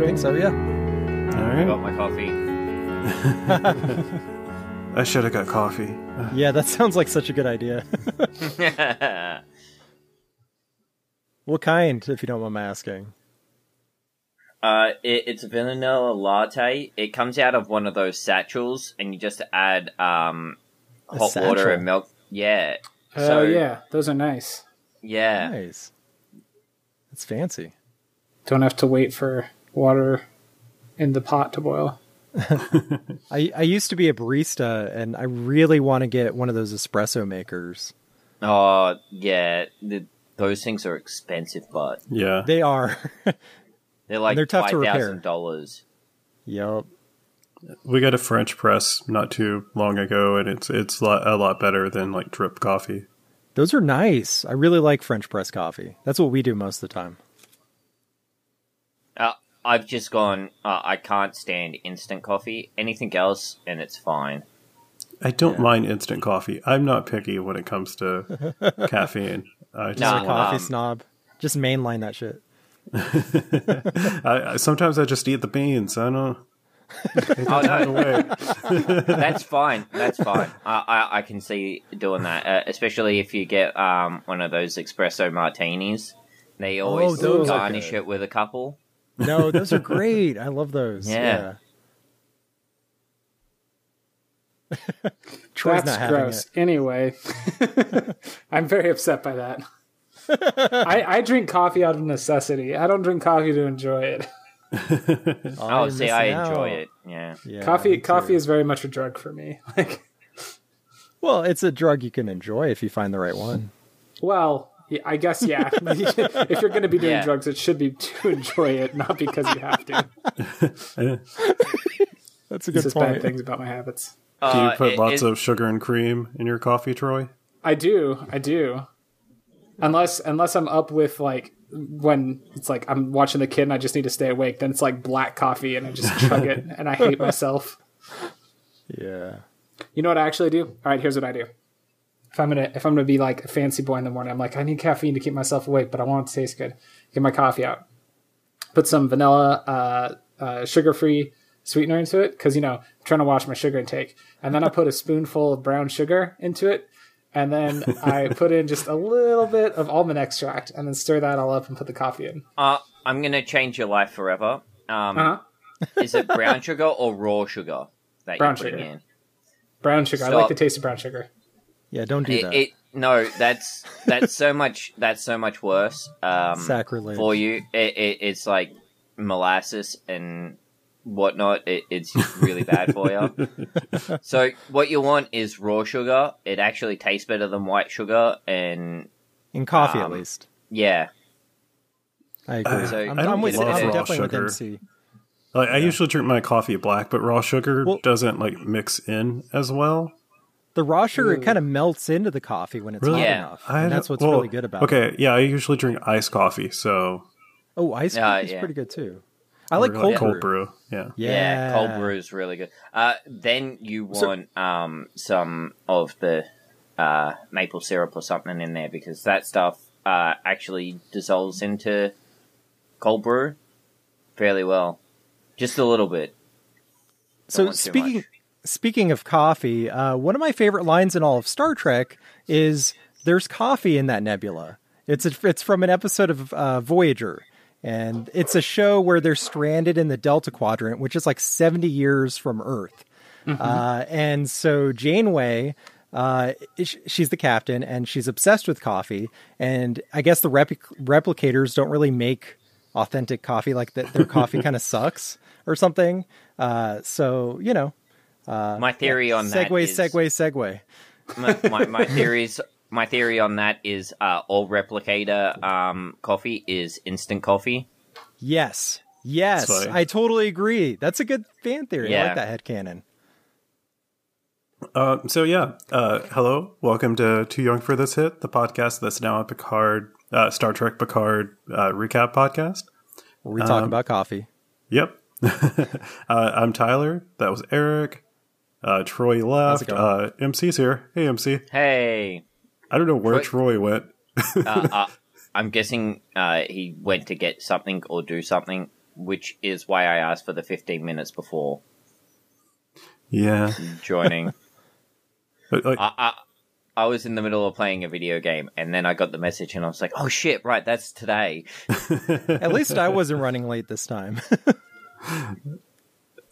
recording? think so, yeah. All I got my coffee. I should have got coffee. Yeah, that sounds like such a good idea. what kind, if you don't mind my asking? uh, it, it's a vanilla latte. It comes out of one of those satchels, and you just add um, A hot water and milk. Yeah, Oh So- yeah, those are nice. yeah. Nice. That's fancy. Don't have to wait for water in the pot to boil. I, I used to be a barista, and I really want to get one of those espresso makers. Oh, yeah. The, those things are expensive, but Yeah. They are. they're like and they're tough to repair. Dollars. yep. We got a French press not too long ago, and it's it's a lot better than like drip coffee. Those are nice. I really like French press coffee. That's what we do most of the time. I've just gone. Uh, I can't stand instant coffee. Anything else, and it's fine. I don't mind instant coffee. I'm not picky when it comes to caffeine. I just No, Just a coffee um, snob. Just mainline that shit. I, I, sometimes I just eat the beans. I don't. Oh no, that's fine. That's fine. I, I I can see doing that, uh, especially if you get um one of those espresso martinis. They always Oh, garnish it with a couple. No, those are great. I love those. Yeah. Yeah. Troy's That's not gross. it. Anyway, I'm very upset by that. I, I drink coffee out of necessity. I don't drink coffee to enjoy it. Oh, you're see, I enjoy out. it. Yeah. Yeah, coffee me too. coffee is very much a drug for me. Like, Well, it's a drug you can enjoy if you find the right one. well, yeah, I guess yeah. if you're going to be doing Yeah. drugs, it should be to enjoy it, not because you have to. That's a This good is bad things about my habits. Do you Uh, put it- lots it- of sugar and cream in your coffee, Troy? I do, I do. Unless unless I'm up with like when it's like I'm watching the kid and I just need to stay awake, then it's like black coffee and I just chug it and I hate myself. Yeah. You know what I actually do? All right, here's what I do. If I'm gonna if I'm gonna be like a fancy boy in the morning, I'm like I need caffeine to keep myself awake, but I want it to taste good. Get my coffee out, put some vanilla, uh, uh, sugar free sweetener into it because you know I'm trying to watch my sugar intake, and then I put a spoonful of brown sugar into it, and then I put in just a little bit of almond extract, and then stir that all up and put the coffee in. Uh, I'm gonna change your life forever. Um, Uh huh. is it brown sugar or raw sugar that Brown you're putting sugar. in? Brown sugar. I like the taste of brown sugar. Yeah, don't do It, that. it no, that's that's so much that's so much worse. Um, Sacrilege. for you. It, it, it's like molasses and whatnot. It, it's really bad for you. So what you want is raw sugar. It actually tastes better than white sugar, and In coffee, at um, least. yeah, I agree. So- I'm, I I'm don't with, love I'm raw definitely with sugar. MC. Like I usually drink my coffee black, but raw sugar Well- doesn't like mix in as well. The raw sugar it kind of melts into the coffee when it's Really? hot Yeah. enough, I and that's what's well, really good about it. Okay, yeah, I usually drink iced coffee, so Oh, iced Yeah, cream is yeah. pretty good too. I like or, cold, cold brew. brew. Yeah. Yeah. yeah, cold brew is really good. Uh, then you So- want um, some of the uh, maple syrup or something in there because that stuff uh, actually dissolves into cold brew fairly well, just a little bit. Don't So speaking much. Speaking of coffee, uh, one of my favorite lines in all of Star Trek is "There's coffee in that nebula." It's a, it's from an episode of uh, Voyager, and it's a show where they're stranded in the Delta Quadrant, which is like 70 years from Earth. Uh, and so Janeway, uh, she's the captain, and she's obsessed with coffee. And I guess the repli- replicators don't really make authentic coffee; like that, their coffee kind of sucks or something. Uh, so you know, my theory on that segue, is- segue, segue. my, my, my theories my theory on that is uh, all replicator um, coffee is instant coffee. Yes, yes, That's fine. I totally agree. That's a good fan theory. I like that headcanon. Uh, so yeah, uh, hello, welcome to Too Young for This Hit, the podcast that's now a Picard, uh, Star Trek Picard uh, recap podcast. Where we talk Um, about coffee. Yep. uh, I'm Tyler. That was Erik. Uh, Troy left. Uh, MC's here. Hey, MC. Hey, I don't know where Troy- Troy went. uh, uh, I'm guessing uh, he went to get something or do something which is why I asked for the 15 minutes before Yeah. joining. But, like, I, I, I was in the middle of playing a video game, and then I got the message, and I was like, "Oh shit! Right, that's today." At least I wasn't running late this time.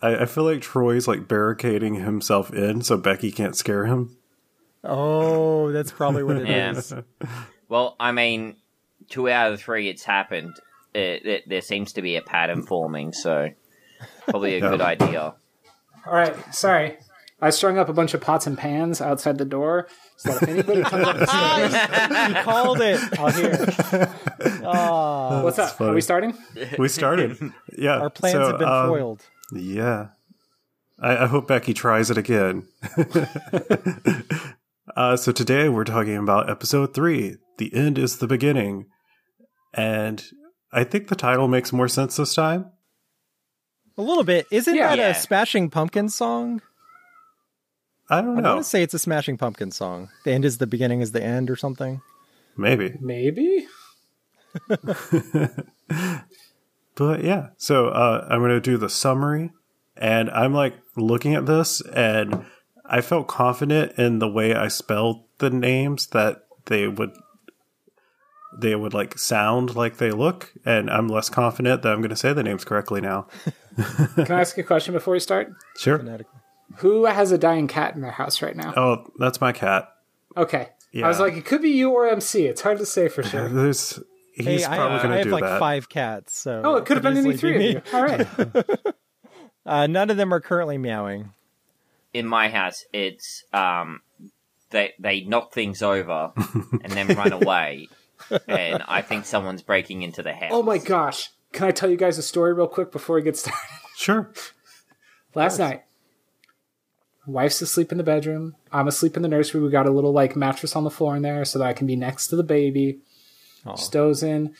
I, I feel like Troy's like barricading himself in so Becky can't scare him. oh, that's probably what it is. Yeah. Well, I mean, two out of three, it's happened. It, it, there seems to be a pattern forming, so probably a good idea. All right, sorry. I strung up a bunch of pots and pans outside the door so that if anybody comes up the stairs, You called it. I'll hear. Oh, What's up? Are we starting? We started. Yeah. our plans so, have been um, foiled. Yeah. I, I hope Becky tries it again. uh, so today we're talking about episode three The End is the Beginning. And I think the title makes more sense this time. A little bit. Isn't Yeah. that a Smashing Pumpkins song? I don't I know. want to say it's a Smashing Pumpkins song. The end is the beginning is the end or something. Maybe. Maybe. But yeah, so uh, I'm going to do the summary. And I'm like looking at this, and I felt confident in the way I spelled the names that they would. They would like sound like they look, and I'm less confident that I'm going to say the names correctly now. Can I ask a question before we start? Sure. Phonetically. Who has a dying cat in their house right now? Oh, that's my cat. Okay. yeah. I was like, it could be you or MC. It's hard to say for sure. There's he's Hey, I, probably I going to have do like that. five cats, so Oh, it could have been any three be of you. All right. Uh, none of them are currently meowing. In my house, it's um, they they knock things over and then run away, and I think someone's breaking into the house. Oh my gosh. Can I tell you guys a story real quick before we get started? Sure. Last night, wife's asleep in the bedroom. I'm asleep in the nursery. We got a little like mattress on the floor in there so that I can be next to the baby. Oh. Stows in.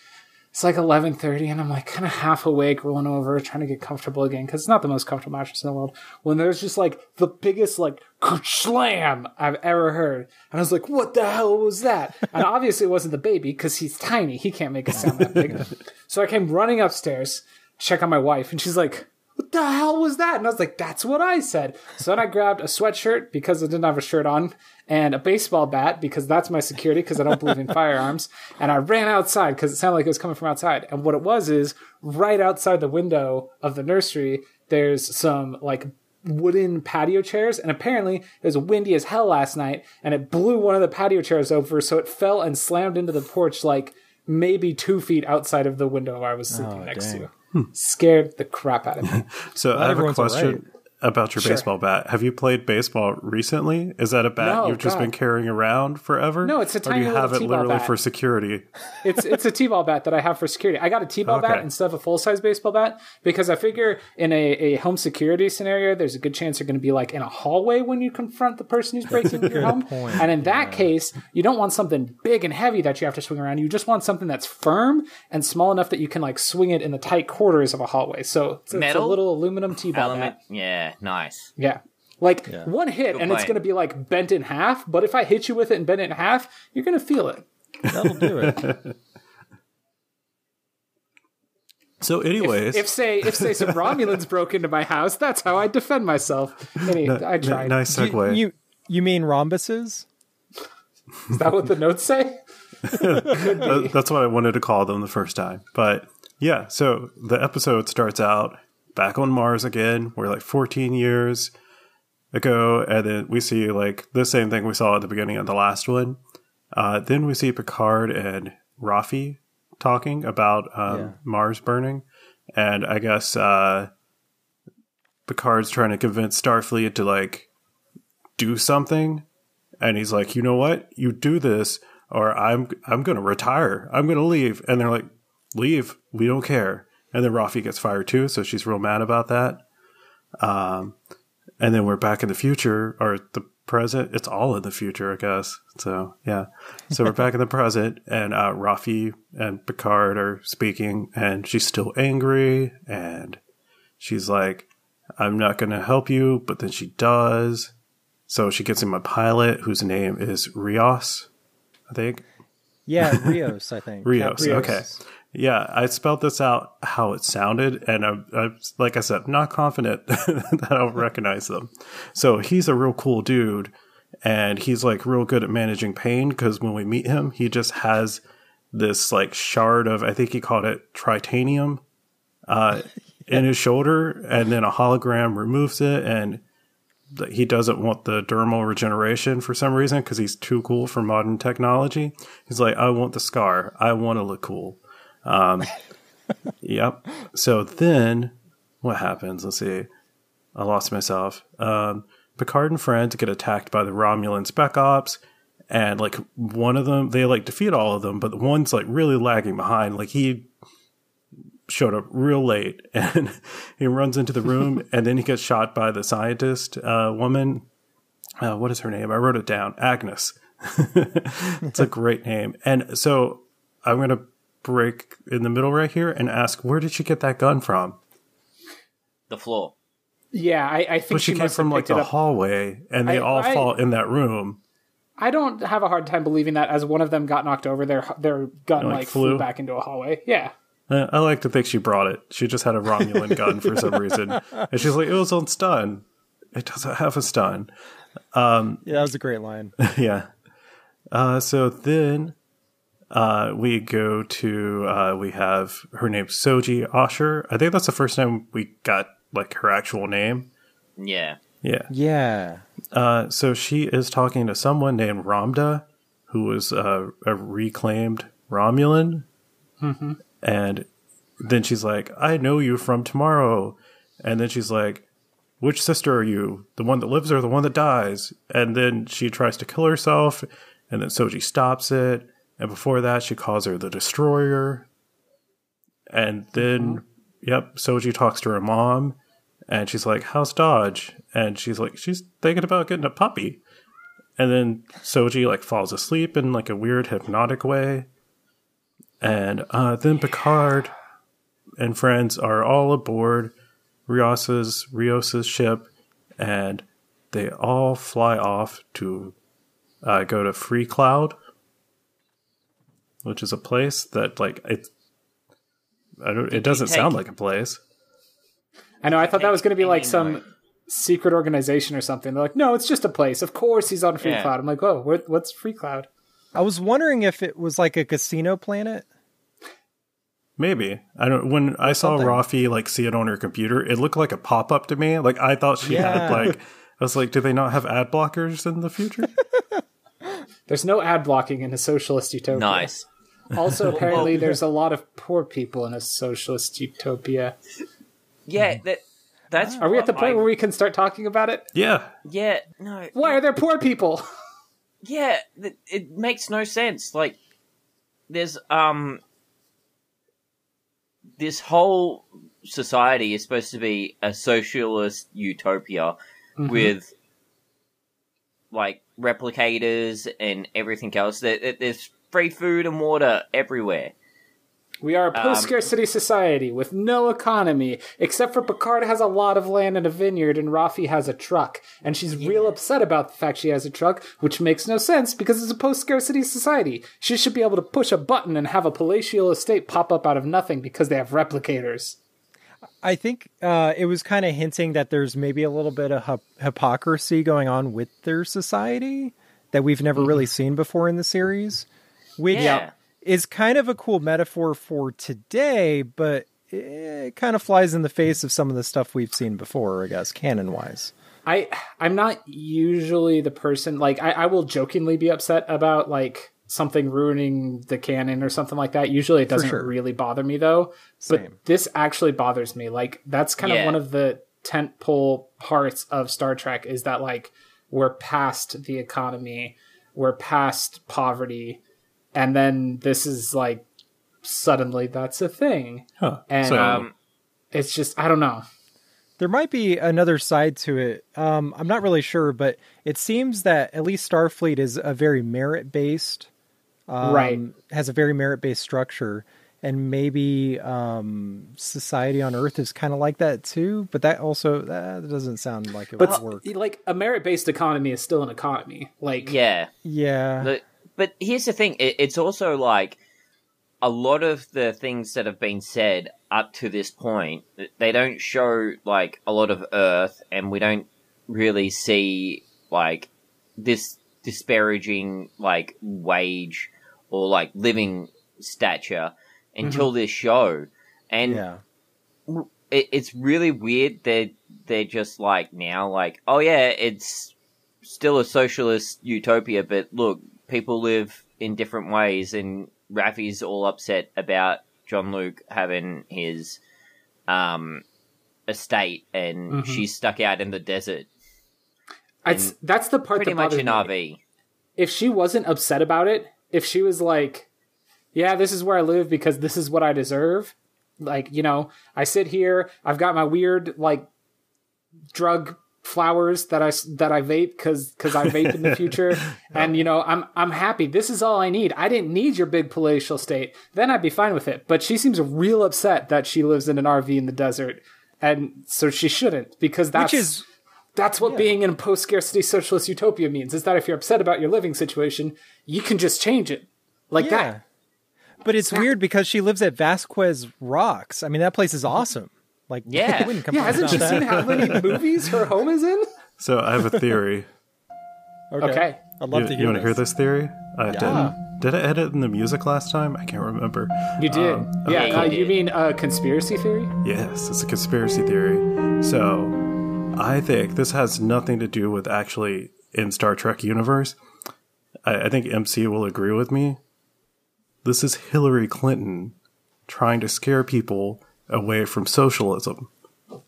It's like 11:30, and I'm like kind of half awake, rolling over, trying to get comfortable again because it's not the most comfortable mattress in the world. When there's just like the biggest like slam I've ever heard, and I was like, "What the hell was that?" And obviously, it wasn't the baby because he's tiny. He can't make a sound that big. so I came running upstairs, check on my wife, and she's like, what the hell was that? And I was like, that's what I said. So then I grabbed a sweatshirt because I didn't have a shirt on and a baseball bat because that's my security because I don't believe in firearms. And I ran outside because it sounded like it was coming from outside. And what it was is right outside the window of the nursery, there's some like wooden patio chairs. And apparently it was windy as hell last night and it blew one of the patio chairs over. So it fell and slammed into the porch like maybe two feet outside of the window I was sleeping oh, next dang. to. Hmm. Scared the crap out of me. So I have a question right. About your Sure. baseball bat. Have you played baseball recently? Is that a bat No, you've just been carrying around forever? No, it's a tiny Or do you have it literally bat. for security? It's it's a t-ball bat that I have for security. I got a t-ball bat instead of a full-size baseball bat because I figure in a, a home security scenario, there's a good chance you're going to be like in a hallway when you confront the person who's breaking into your home. Point. point, And in that case, you don't want something big and heavy that you have to swing around. You just want something that's firm and small enough that you can like swing it in the tight quarters of a hallway. So it's, it's a Metal? little aluminum t-ball Element, bat. yeah, nice. Yeah. Like one hit Good and it's going to be like bent in half, but if I hit you with it and bend it in half, you're going to feel it. That'll do it. So, anyways, if say if say some Romulans broke into my house, that's how I defend myself. Any, I n- tried. nice you, segue. you you mean rhombuses? Is that what the notes say? That's what I wanted to call them the first time. But yeah, so the episode starts out back on Mars again. We're like 14 years ago, and then we see like the same thing we saw at the beginning of the last one. Uh, then we see Picard and Raffi talking about um, Yeah. Mars burning, and I guess uh, Picard's trying to convince Starfleet to like do something, and he's like, you know what, you do this, or I'm I'm gonna retire, I'm gonna leave, and they're like, leave, we don't care, and then Raffi gets fired too, so she's real mad about that. Um, and then we're back in the future or the present. It's all in the future, I guess. So yeah, so we're back in the present, and uh, Raffi and Picard are speaking, and she's still angry, and she's like, "I'm not going to help you," but then she does. So she gets him a pilot whose name is Rios, I think. Yeah, Rios, I think. Rios, Captain okay. Yeah, I spelled this out how it sounded, and I'm, I'm like I said, not confident that I'll recognize them. So he's a real cool dude, and he's like real good at managing pain because when we meet him, he just has this like shard of I think he called it tritanium uh, in his shoulder, and then a hologram removes it, and he doesn't want the dermal regeneration for some reason because he's too cool for modern technology. He's like, I want the scar. I want to look cool. Um, yep. So then what happens? Let's see. I lost myself. Um, Picard and friends get attacked by the Romulan spec ops. And like one of them, they like defeat all of them, but the one's like really lagging behind. Like he showed up real late and he runs into the room and then he gets shot by the scientist uh, woman. Uh, what is her name? I wrote it down. Agnes. it's a great name. And so I'm going to break in the middle right here and ask, where did she get that gun from? The floor. Yeah, I, I think But she, came from like the hallway and they I- all I- fall in that room. I don't have a hard time believing that as one of them got knocked over, their their gun Like like, flew? flew back into a hallway. Yeah. I like to think she brought it. She just had a Romulan gun for some reason. And she's like, it was on stun. It doesn't have a stun. Yeah, that was a great line. yeah. Uh, so then uh, we go to, uh, we have her name Soji Asha. I think that's the first time we got like her actual name. Yeah. Yeah. Yeah. Uh, so she is talking to someone named Ramdha, who was uh, a reclaimed Romulan. And then she's like, I know you from tomorrow. And then she's like, Which sister are you? The one that lives or the one that dies? And then she tries to kill herself. And then Soji stops it. And before that, she calls her the Destroyer. And then, yep, Soji talks to her mom. And she's like, How's Dahj? And she's like, She's thinking about getting a puppy. And then Soji like falls asleep in like a weird hypnotic way. And uh, then Picard and friends are all aboard Rios's Rios's ship, and they all fly off to uh, go to Freecloud, which is a place that like it. I don't, it doesn't take- sound like a place. I know. I thought that was going to be like Anyway. some secret organization or something. They're like, no, it's just a place. Of course, he's on Free Yeah. Cloud. I'm like, oh, what's Freecloud? I was wondering if it was like a casino planet. Maybe I don't. When I saw something. Raffi like see it on her computer, it looked like a pop up to me. Like I thought she Yeah. had like. I was like, do they not have ad blockers in the future? There's no ad blocking in a socialist utopia. Nice. Also, apparently, there's a lot of poor people in a socialist utopia. Yeah, that that's. Are we at the point I- where we can start talking about it? yeah, Yeah, no. Why are there poor people? Yeah, th- it makes no sense. Like, there's um, this whole society is supposed to be a socialist utopia with like replicators and everything else. There, there- there's free food and water everywhere. We are a post scarcity society with no economy, except for Picard has a lot of land and a vineyard, and Raffi has a truck. And she's real upset about the fact she has a truck, which makes no sense because it's a post scarcity society. She should be able to push a button and have a palatial estate pop up out of nothing because they have replicators. I think uh, it was kind of hinting that there's maybe a little bit of hyp- hypocrisy going on with their society that we've never really seen before in the series, which Yeah. is kind of a cool metaphor for today, but it kind of flies in the face of some of the stuff we've seen before, I guess, canon wise. I I'm not usually the person like I, I will jokingly be upset about like something ruining the canon or something like that. Usually it doesn't sure. really bother me though. Same. But this actually bothers me. Like that's kind of one of the tent pole parts of Star Trek is that like we're past the economy, we're past poverty, and then this is like suddenly that's a thing. huh. And so Um, it's just I don't know. There might be another side to it. Um, I'm not really sure, but it seems that at least Starfleet is a very merit based, um, Right. Has a very merit based structure, and maybe um, society on Earth is kind of like that too. But that also that doesn't sound like it But would work. like a merit based economy is still an economy. Like yeah. Yeah, But, but here's the thing: it, it's also like a lot of the things that have been said up to this point, they don't show like a lot of Earth, and we don't really see like this disparaging like wage or like living stature until mm-hmm. this show, and Yeah. it, it's really weird that they're just like now like oh yeah it's still a socialist utopia but look people live in different ways and Raffi's all upset about Jean-Luc having his um estate and Mhm. she's stuck out in the desert It's, that's the part pretty that much an me. RV if she wasn't upset about it, if she was like, "Yeah, this is where I live because this is what I deserve," like you know, I sit here, I've got my weird like drug flowers that I that I vape because because I vape in the future, and you know, I'm I'm happy. This is all I need. I didn't need your big palatial state. Then I'd be fine with it. But she seems real upset that she lives in an RV in the desert, and so she shouldn't because that's Which is that's what being in a post scarcity socialist utopia means is that if you're upset about your living situation, you can just change it. Like yeah. that. But it's weird because she lives at Vasquez Rocks. I mean, that place is mm-hmm. awesome. Like, Yeah. I wouldn't complain Yeah, hasn't about she that. seen how many movies her home is in? So I have a theory. Okay. I'd love you to you hear want to hear this. this theory? I Yeah. did. Did I edit in the music last time? I can't remember. You did. Um, yeah, okay. uh, you mean uh, conspiracy theory? Yes, it's a conspiracy theory. So, I think this has nothing to do with actually in Star Trek universe. I, I think MC will agree with me. This is Hillary Clinton trying to scare people away from socialism.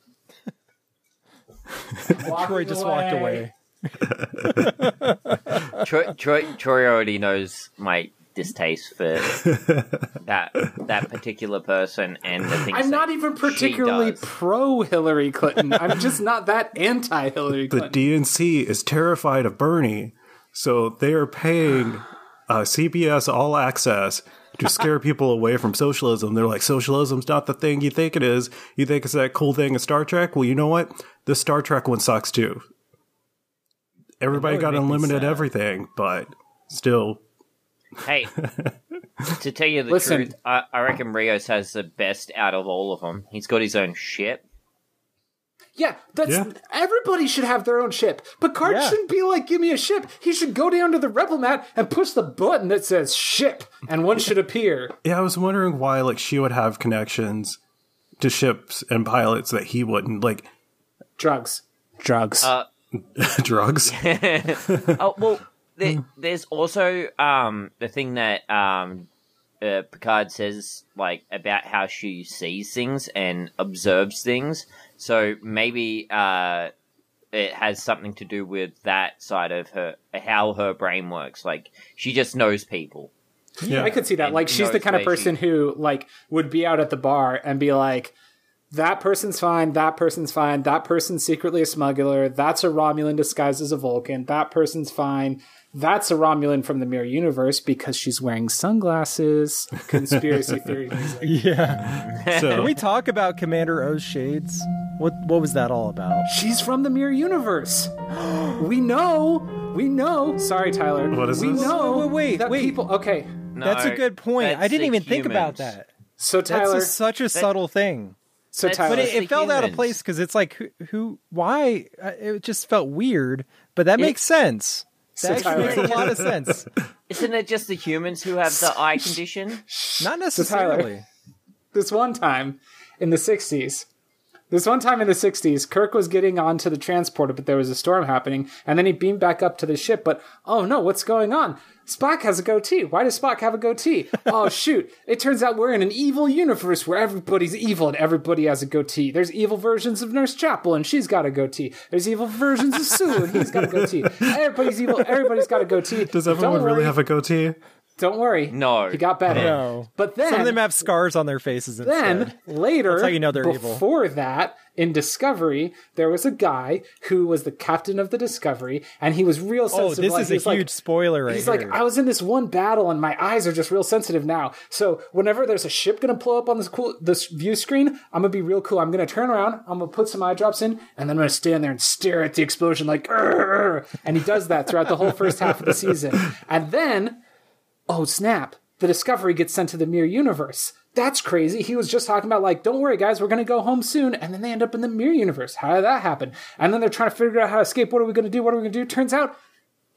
Troy just walked away. Troy, Troy, Troy already knows my distaste for that that particular person and the things I'm that not even particularly pro Hillary Clinton. I'm just not that anti Hillary Clinton. The DNC is terrified of Bernie, so they are paying uh, CBS All Access to scare people away from socialism. They're like, socialism's not the thing you think it is. You think it's that cool thing in Star Trek? Well, you know what? The Star Trek one sucks too. Everybody got unlimited everything, but still, Hey, to tell you the Listen. truth, I, I reckon Rios has the best out of all of them. He's got his own ship. Yeah, that's Yeah. everybody should have their own ship. Picard Yeah. shouldn't be like, "Give me a ship." He should go down to the replimat and push the button that says "ship," and one should appear. yeah, I was wondering why like she would have connections to ships and pilots that he wouldn't, like Drugs, drugs. Uh, drugs. oh well, there, there's also um the thing that um uh, Picard says like about how she sees things and observes things. So maybe uh it has something to do with that side of her how her brain works. Like she just knows people. Yeah, I could see that. Like, she's the kind of where she- person who like would be out at the bar and be like, "That person's fine. That person's fine. That person's secretly a smuggler. That's a Romulan disguised as a Vulcan. That person's fine." That's a Romulan from the Mirror Universe because she's wearing sunglasses. Conspiracy theory. music. Yeah. Can we talk about Commander Oh's shades? What What was that all about? She's from the Mirror Universe. we know. We know. Sorry, Tyler. What is we this? We know Wait, wait, that wait. people. Okay, No, That's a good point. I didn't the even think about that. so That's Tyler. a, such a subtle thing. so Tyler. But it, the it felt out of place because it's like who, who why uh, it just felt weird, but that makes sense. So That actually Tyler. makes a lot of sense. Isn't it just the humans who have the eye condition? Not necessarily. this one time in the 60s this one time in the 60s kirk was getting onto the transporter but there was a storm happening and then he beamed back up to the ship but oh no what's going on? Spock has a goatee. Why does spock have a goatee? Oh shoot. It turns out we're in an evil universe where everybody's evil and everybody has a goatee. There's evil versions of nurse chapel and she's got a goatee. There's evil versions of sue and he's got a goatee. Everybody's evil. Everybody's got a goatee. Does everyone really have a goatee? Don't worry No. he got better No. but then Some of them have scars on their faces then instead. later, That's how you know they're evil. before that, in Discovery, there was a guy who was the captain of the Discovery, and he was real sensitive. Oh, this like, is a was like- huge spoiler right here. He's here. like, I was in this one battle, and my eyes are just real sensitive now. So whenever there's a ship gonna blow up on this cool this view screen, I'm gonna be real cool. I'm gonna turn around, I'm gonna put some eye drops in, and then I'm gonna stand there and stare at the explosion like, "Arr!" and he does that throughout the whole first half of the season, and then, oh snap. the Discovery gets sent to the Mirror Universe. That's crazy. He was just talking about like, don't worry, guys, we're gonna go home soon, and then they end up in the Mirror Universe. How did that happen? And then they're trying to figure out how to escape. What are we gonna do? What are we gonna do? Turns out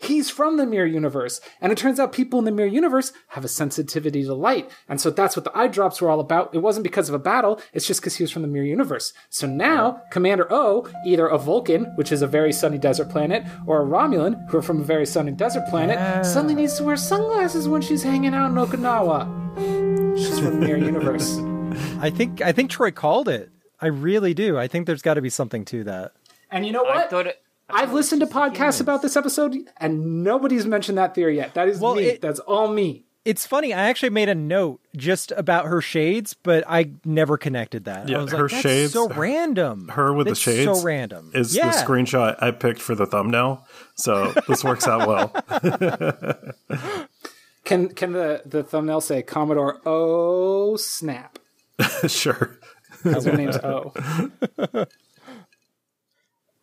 he's from the mirror universe. And it turns out people in the mirror universe have a sensitivity to light. And so that's what the eye drops were all about. It wasn't because of a battle, it's just because he was from the mirror universe. So now, Commander O, either a Vulcan, which is a very sunny desert planet, or a Romulan, who are from a very sunny desert planet, suddenly needs to wear sunglasses when she's hanging out in Okinawa. She's from the mirror universe. I think I think Troy called it. I really do. I think there's got to be something to that. And you know I what? thought it. I I've listened to podcasts humans. about this episode, and nobody's mentioned that theory yet. That is Well, me. it- That's all me. It's funny. I actually made a note just about her shades, but I never connected that. Yeah, I was her like, That's shades- so random. Her with That's the shades so random. is yeah. the screenshot I picked for the thumbnail. So this works out well. Can can the, the thumbnail say Commodore Oh snap? sure. Because her name's O.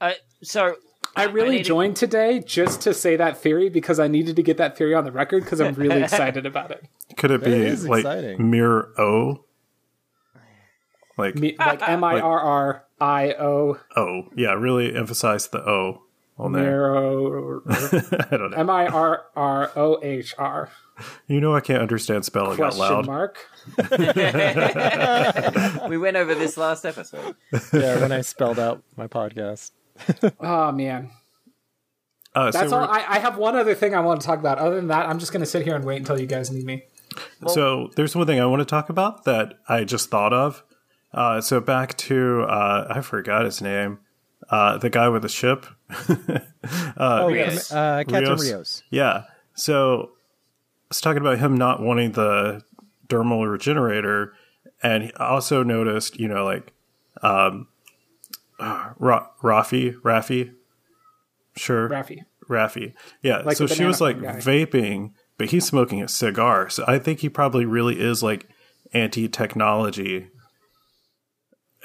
Uh, so I really need to- joined today just to say that theory because I needed to get that theory on the record because I'm really excited about it. Could it be is like exciting. mirror O? Like Me, like M I R R I O O. Yeah, really emphasize the O on there. Mirror I don't know. M I R R O H R You know I can't understand spelling out loud. mark. we went over this last episode. yeah, when I spelled out my podcast. Oh man, Uh, so that's all. I, I have one other thing I want to talk about. Other than that, I'm just going to sit here and wait until you guys need me. so there's one thing I want to talk about that I just thought of. Uh, so back to uh, I forgot his name. Uh, the guy with the ship. Oh, Rios. uh, Captain Rios. Rios. Yeah. So I was talking about him not wanting the dermal regenerator, and he also noticed, you know, like um, uh, Ra- Rafi, Rafi, sure, Raffi. Rafi. Yeah. Like so she was like guy. vaping, but he's smoking a cigar. So I think he probably really is like anti technology.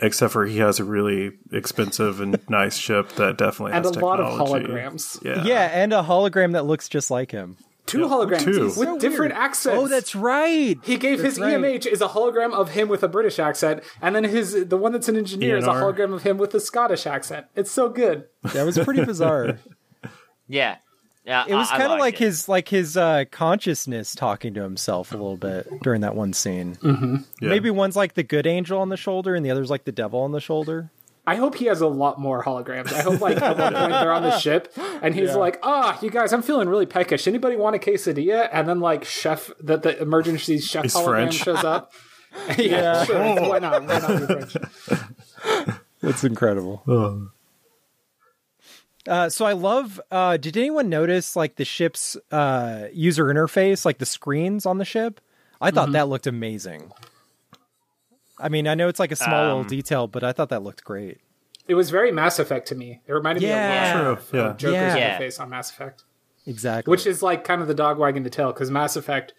Except for he has a really expensive and nice ship that definitely And has a lot of holograms. Yeah. Yeah, and a hologram that looks just like him. Two Yeah, holograms two. with So different accents. Oh, that's right. He gave his right. EMH is a hologram of him with a British accent, and then his the one that's an engineer is a hologram of him with a Scottish accent. It's so good. That was pretty bizarre. Yeah, yeah. It was I- I kind of liked like it. his like his uh, consciousness talking to himself a little bit during that one scene. Yeah. Maybe one's like the good angel on the shoulder, and the other's like the devil on the shoulder. I hope he has a lot more holograms. I hope like at one point they're on the ship and he's like, "Ah, you guys, I'm feeling really peckish. Anybody want a quesadilla?" And then like chef, that the emergency chef He's hologram French. shows up. yeah, sure. Why not? Why not be French? It's incredible. Ugh. Uh, so I love. Uh, did anyone notice like the ship's uh, user interface, like the screens on the ship? I thought that looked amazing. I mean, I know it's like a small little Um, detail, but I thought that looked great. It was very Mass Effect to me. It reminded Yeah. me a lot True. of, Yeah. Joker's Yeah. Yeah. interface on Mass Effect. Exactly. which is like kind of the dog wagging the tail because Mass Effect,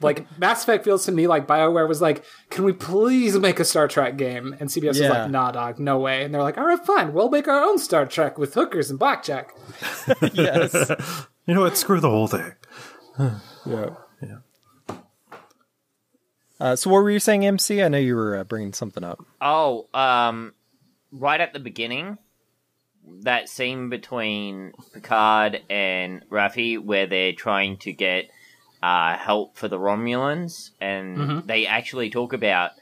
like Mass Effect feels to me like Bioware was like, "Can we please make a Star Trek game?" And CBS was like, "Nah, dog, no way." And they're like, "All right, fine, we'll make our own Star Trek with hookers and blackjack." yes. You know what? Screw the whole thing. Yeah. Yeah. Uh, so what were you saying, MC? I know you were uh, bringing something up. Oh, um, right at the beginning, that scene between Picard and Raffi where they're trying to get uh, help for the Romulans, and they actually talk about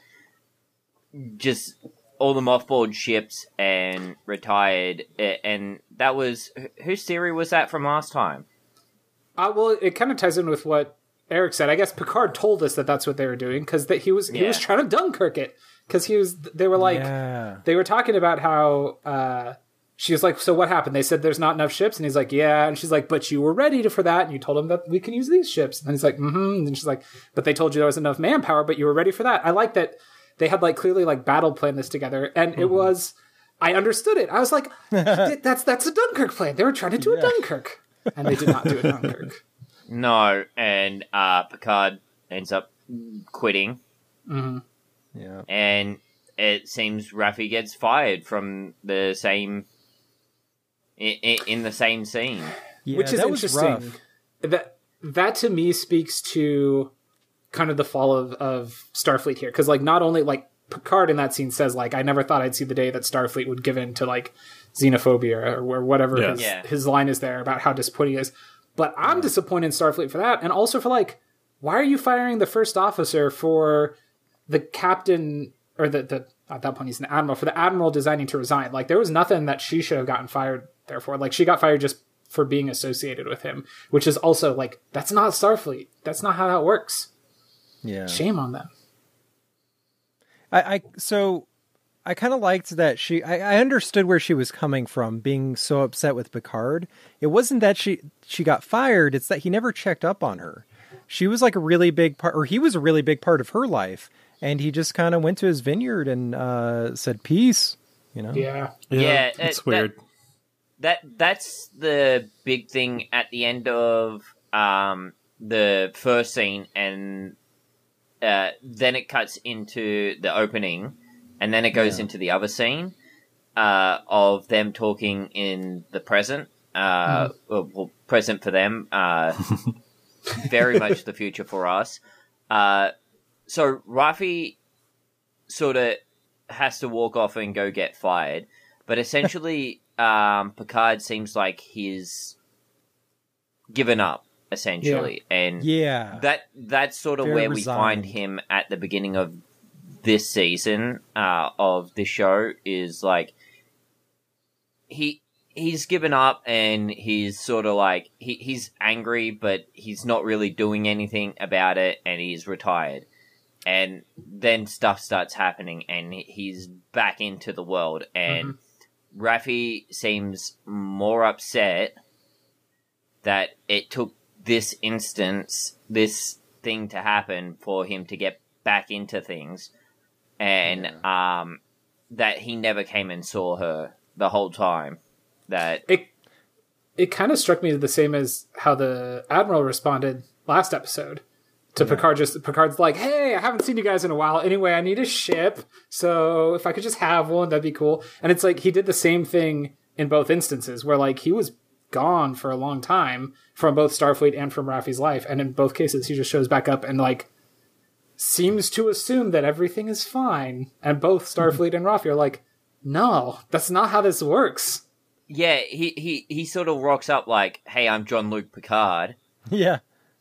just all the mothballed ships and retired, and that was whose theory was that from last time? Uh, well, it kind of ties in with what Erik said. I guess Picard told us that that's what they were doing because that he was he was trying to Dunkirk it because he was. They were like, yeah. they were talking about how uh, she was like, "So what happened?" They said there's not enough ships, and he's like, "Yeah," and she's like, "But you were ready to, for that, and you told him that we can use these ships." And he's like, "Mm-hmm," and she's like, "But they told you there was enough manpower, but you were ready for that." I like that they had like clearly like battle planned this together, and Mm-hmm. it was. I understood it. I was like, "That's that's a Dunkirk plan." They were trying to do a Dunkirk, and they did not do a Dunkirk. No, and uh, Picard ends up quitting. Mm-hmm. Yeah. and it seems Raffi gets fired from the same in, in the same scene. Yeah, which is that interesting. rough. That that to me speaks to kind of the fall of, of Starfleet here. Because like not only like Picard in that scene says like I never thought I'd see the day that Starfleet would give in to like xenophobia or, or whatever Yeah. his, Yeah. his line is there about how disappointed he is. But I'm disappointed in Starfleet for that, and also for like, why are you firing the first officer for the captain or the the at that point he's an admiral for the admiral designing to resign? Like there was nothing that she should have gotten fired there for. Like she got fired just for being associated with him, which is also like that's not Starfleet. That's not how that works. Yeah. Shame on them. I, I so I kind of liked that she. I, I understood where she was coming from, being so upset with Picard. It wasn't that she she got fired; it's that he never checked up on her. She was like a really big part, or he was a really big part of her life, and he just kind of went to his vineyard and uh, said peace. You know? Yeah. Yeah, Yeah, it's it- weird. that that's the big thing at the end of um, the first scene, and uh, then it cuts into the opening, and then it goes Yeah. into the other scene uh, of them talking in the present. Uh, well, well, present for them, uh, very much the future for us. Uh, so Raffi sort of has to walk off and go get fired, but essentially, um, Picard seems like he's given up essentially, and Yeah. that that's sort of Very where we find him at the beginning of this season uh, of the show is like he he's given up and he's sort of like he, he's angry but he's not really doing anything about it and he's retired. And then stuff starts happening and he's back into the world and Raffi seems more upset that it took this instance, this thing to happen for him to get back into things, and um, that he never came and saw her the whole time. That It it kind of struck me the same as how the admiral responded last episode to Picard. Just Picard's like, "Hey, I haven't seen you guys in a while. Anyway, I need a ship, so if I could just have one, that'd be cool." And it's like he did the same thing in both instances, where like he was gone for a long time from both Starfleet and from Raffi's life, and in both cases he just shows back up and like seems to assume that everything is fine. And both Starfleet and Raffi are like, "No, that's not how this works." yeah, he he he sort of rocks up like, "Hey, I'm Jean-Luc Picard," Yeah.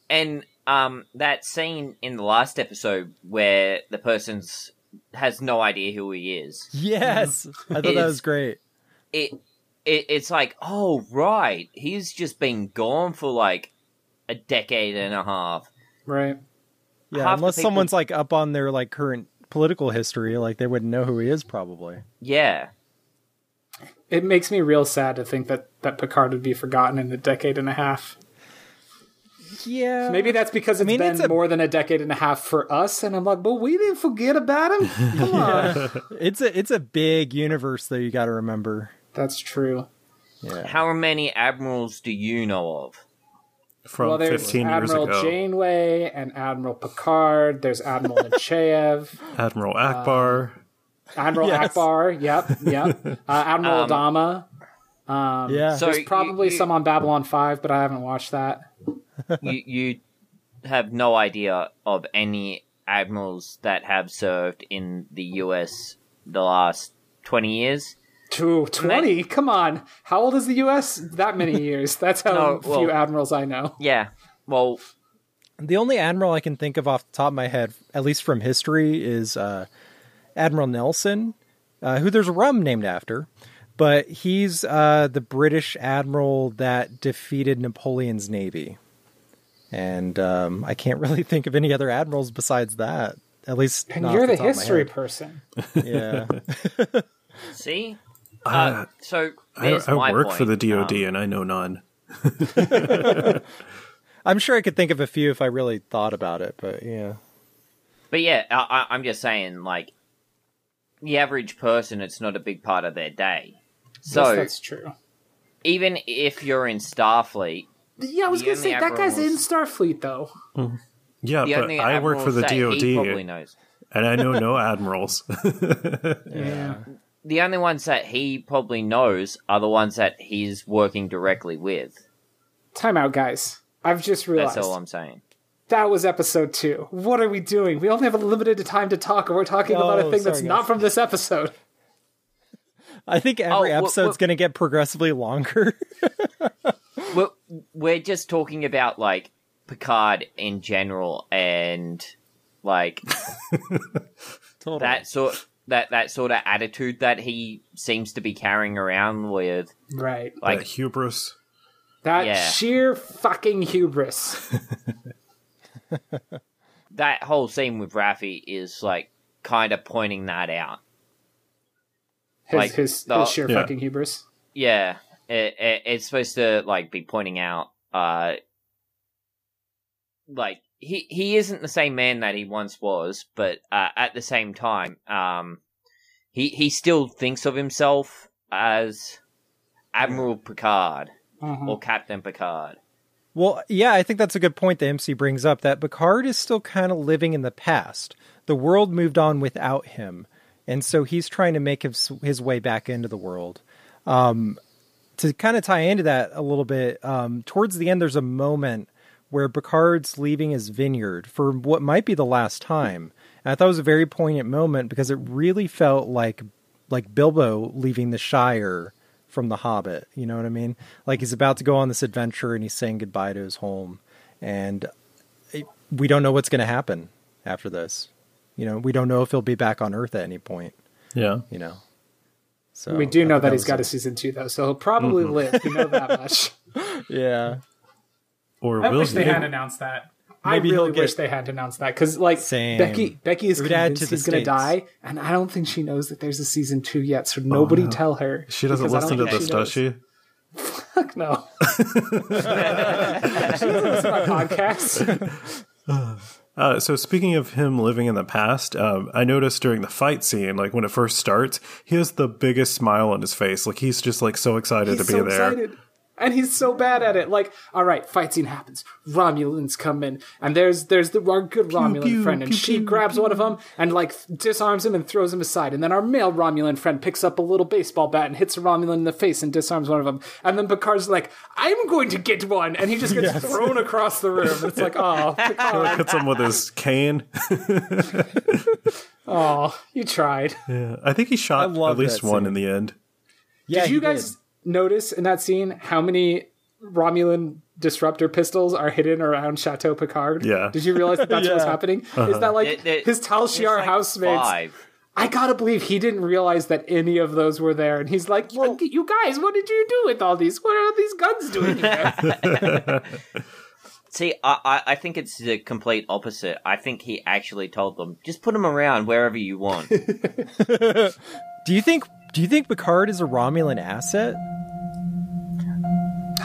and um, that scene in the last episode where the person's has no idea who he is. Yes. I thought that Is- was great. it, it it's like, oh right, he's just been gone for like a decade and a half. Right. Yeah. half the unless people- someone's like up on their like current political history, like they wouldn't know who he is probably. Yeah, it makes me real sad to think that that Picard would be forgotten in a decade and a half. Yeah. Maybe that's because it's mean, been it's a- more than a decade and a half for us, and I'm like, but we didn't forget about him. Come on, it's a it's a big universe though you got to remember. that's true. Yeah. how many admirals do you know of? From well, there's 15 Admiral years ago. Admiral Janeway and Admiral Picard. There's Admiral Nechayev, Admiral Ackbar. Admiral Yes. Ackbar. Yep, yep. Uh, Admiral Um, Adama. Um, Yeah. So there's probably you- you- some on Babylon Five, but I haven't watched that. you you have no idea of any admirals that have served in the U.S. the last twenty years. Two twenty. Come on, how old is the U.S.? That many years. That's how No, well- few admirals I know. Yeah, well, The only admiral I can think of off the top of my head, at least from history, is uh, Admiral Nelson, uh, who there's a rum named after. But he's uh, the British admiral that defeated Napoleon's navy. And um, I can't really think of any other admirals besides that. At least, And not you're off the top history person. Yeah, see. Uh, Uh, so I, I my work point. for the DoD Um, and I know none. I'm sure I could think of a few if I really thought about it. But yeah, But yeah, I, I, I'm just saying, like, the average person, it's not a big part of their day. So yes, that's true. even if you're in Starfleet, Yeah, I was gonna say that guy's in Starfleet though. Yeah, the but I work for the that he probably DoD knows. and I know no admirals. Yeah. The only ones that he probably knows are the ones that he's working directly with. Time out, guys. I've just realized That's all I'm saying. That was episode two. What are we doing? We only have a limited time to talk, and we're talking about a Oh, thing that's sorry, not from this episode. I think every Oh, episode's going to get progressively longer. We're, we're just talking about like Picard in general and like Totally. that sort that that sort of attitude that he seems to be carrying around with Right. like that hubris. That Yeah. sheer fucking hubris. that whole scene with Raffi is like kind of pointing that out. His Like, his, the- his sheer Yeah. fucking hubris. Yeah, it, it, it's supposed to like be pointing out, uh, like he he isn't the same man that he once was, but uh, at the same time, um, he he still thinks of himself as Admiral Picard Mhm. or Captain Picard. Well, yeah, I think that's a good point that MC brings up that Picard is still kind of living in the past. The world moved on without him, and so he's trying to make his, his way back into the world. Um, to kind of tie into that a little bit, um, towards the end, there's a moment where Picard's leaving his vineyard for what might be the last time. And I thought it was a very poignant moment because it really felt like like Bilbo leaving the Shire from The Hobbit. You know what I mean? Like he's about to go on this adventure and he's saying goodbye to his home, and it- we don't know what's going to happen after this. You know, we don't know if he'll be back on Earth at any point. Yeah. You know, so we do know thought that he's got a- a season two though, so he'll probably Mm-hmm. live. We know that much. yeah. Or I will wish they he? had announced that. I Maybe really he'll get- wish they had announced that because, like, Same. Becky, Becky is It convinced to he's going to die, and I don't think she knows that there's a season two yet. So nobody no. tell her. She doesn't because I don't listen to think this, does she? Fuck no. she doesn't listen to my podcast. Uh, so speaking of him living in the past, um, I noticed during the fight scene, like when it first starts, he has the biggest smile on his face. Like he's just like so excited He's to be so there. excited. And he's so bad at it. Like, all right, fight scene happens. Romulans come in, and there's there's the, our good Romulan pew, friend, and pew, she pew, grabs one of them and like disarms him and throws him aside. And then our male Romulan friend picks up a little baseball bat and hits a Romulan in the face and disarms one of them. And then Picard's like, "I'm going to get one," and he just gets thrown across the room. It's like, oh, Picard, Hits him with his cane. oh, you tried. Yeah, I think he shot love at least one scene. in the end. Yeah, did you he guys notice in that scene how many Romulan disruptor pistols are hidden around Chateau Picard? Yeah. Did you realize that that's what's Yeah. happening? Is uh-huh. that like There- there- his Tal Shiar like housemates? Five. I gotta believe he didn't realize that any of those were there, and he's like, "Well, you guys, what did you do with all these? What are these guns doing here?" See, I, I I think it's the complete opposite. I think he actually told them, just put them around wherever you want. Do you think? Do you think Picard is a Romulan asset?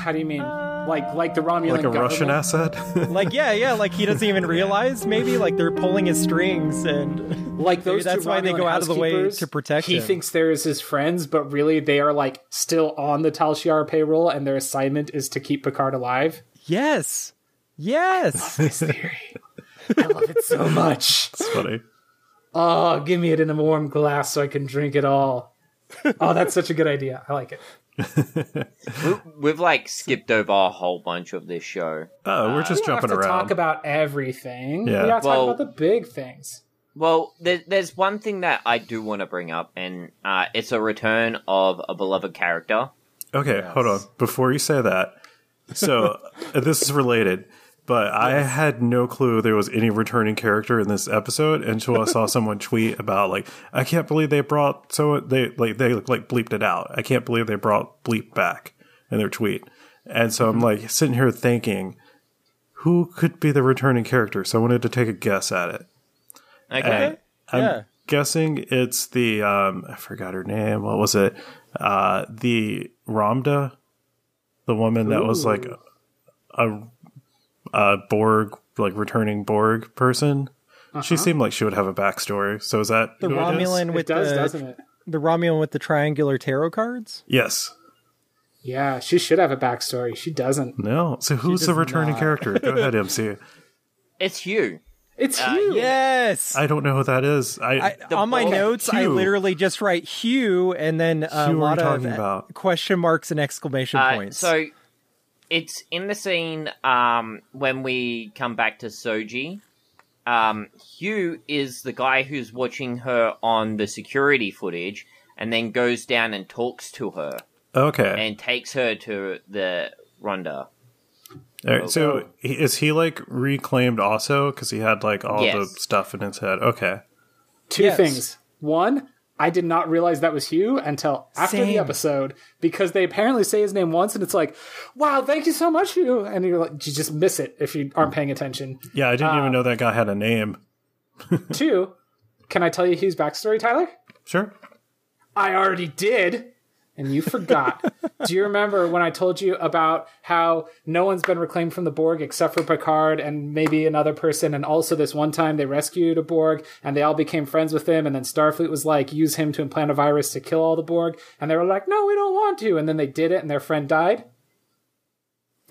How do you mean? Like, like the Romulan Like a Russian asset. Like, yeah, yeah. Like he doesn't even realize. Maybe like they're pulling his strings, and Like those that's two why they Romulan go out of the way housekeepers, to protect him. He him. thinks they're his friends, but really they are like still on the Tal Shiar payroll, and their assignment is to keep Picard alive. yes, yes. This theory, I love it so much. It's funny. Oh, give me it in a warm glass so I can drink it all. Oh, that's such a good idea. I like it. We- We've like skipped over a whole bunch of this show. Oh, we're just We don't jumping have to around. talk about everything. Yeah. We gotta Well- talk about the big things. Well, there, there's one thing that I do want to bring up, and uh, it's a return of a beloved character. Okay, hold on. Before you say that, so uh, this is related, but I had no clue there was any returning character in this episode until I saw someone tweet about like, I can't believe they brought so they like they like bleeped it out. I can't believe they brought bleep back in their tweet, and so I'm like sitting here thinking, who could be the returning character? So I wanted to take a guess at it. Okay. I'm Yeah. guessing it's the um I forgot her name. What was it? Uh the Ramdha, the woman that was like a a Borg like returning Borg person. She seemed like she would have a backstory. So is that The who it is? Romulan It with does, the doesn't it? the Romulan with the triangular tarot cards. Yes. Yeah, she should have a backstory. She doesn't. No. So who's the returning not. character? Go ahead, MC. It's Hugh. It's you. Yes. I don't know who that is. I, I, on my Borg- notes, I literally just write Hugh and then a Hugh, lot of about? question marks and exclamation Uh, points. so it's in the scene um, when we come back to Soji. Um, Hugh is the guy who's watching her on the security footage, and then goes down and talks to her Okay. and takes her to the Ronda. All right, so is he like reclaimed also because he had like all Yes. the stuff in his head? Okay. Two Yes. things. One, I did not realize that was Hugh until after the episode because they apparently say his name once and it's like, wow, thank you so much, Hugh. And you're like, you just miss it if you aren't paying attention. Yeah, I didn't even uh, know that guy had a name. Two, can I tell you Hugh's backstory, Tyler? Sure. I already did. And you forgot. Do you remember when I told you about how no one's been reclaimed from the Borg except for Picard and maybe another person? And also, this one time they rescued a Borg and they all became friends with him. And then Starfleet was like, use him to implant a virus to kill all the Borg. And they were like, no, we don't want to. And then they did it and their friend died.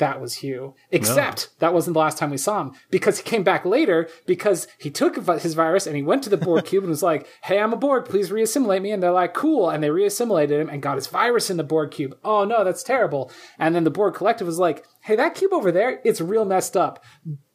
That was Hugh. Except that wasn't the last time we saw him because he came back later because he took his virus and he went to the Borg cube and was like, "Hey, I'm a Borg. Please reassimilate me." And they're like, "Cool." And they reassimilated him and got his virus in the Borg cube. Oh no, that's terrible. And then the Borg collective was like, "Hey, that cube over there, it's real messed up."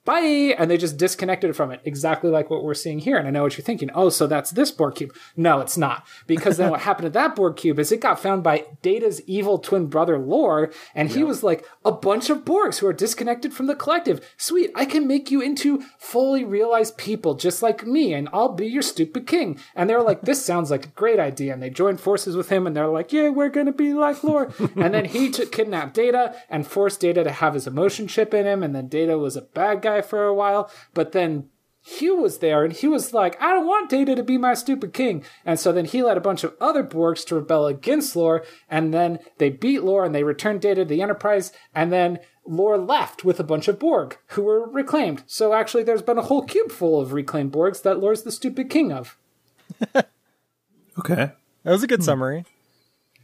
Bye, and they just disconnected from it, exactly like what we're seeing here. And I know what you're thinking. Oh, so that's this Borg cube? No, it's not, because then what happened to that Borg cube is it got found by Data's evil twin brother Lore, and he was like a bunch of Borgs who are disconnected from the collective. Sweet, I can make you into fully realized people just like me, and I'll be your stupid king. And they're like, this sounds like a great idea, and they joined forces with him, and they're like, yeah, we're gonna be like Lore. and then he took kidnapped Data and forced Data to have his emotion chip in him, and then Data was a bad guy for a while, but then Hugh was there and he was like, I don't want Data to be my stupid king. And so then he led a bunch of other Borgs to rebel against Lore, and then they beat Lore and they returned Data to the Enterprise, and then Lore left with a bunch of Borg who were reclaimed. So actually, there's been a whole cube full of reclaimed Borgs that Lore's the stupid king of. Okay. That was a good hmm. summary.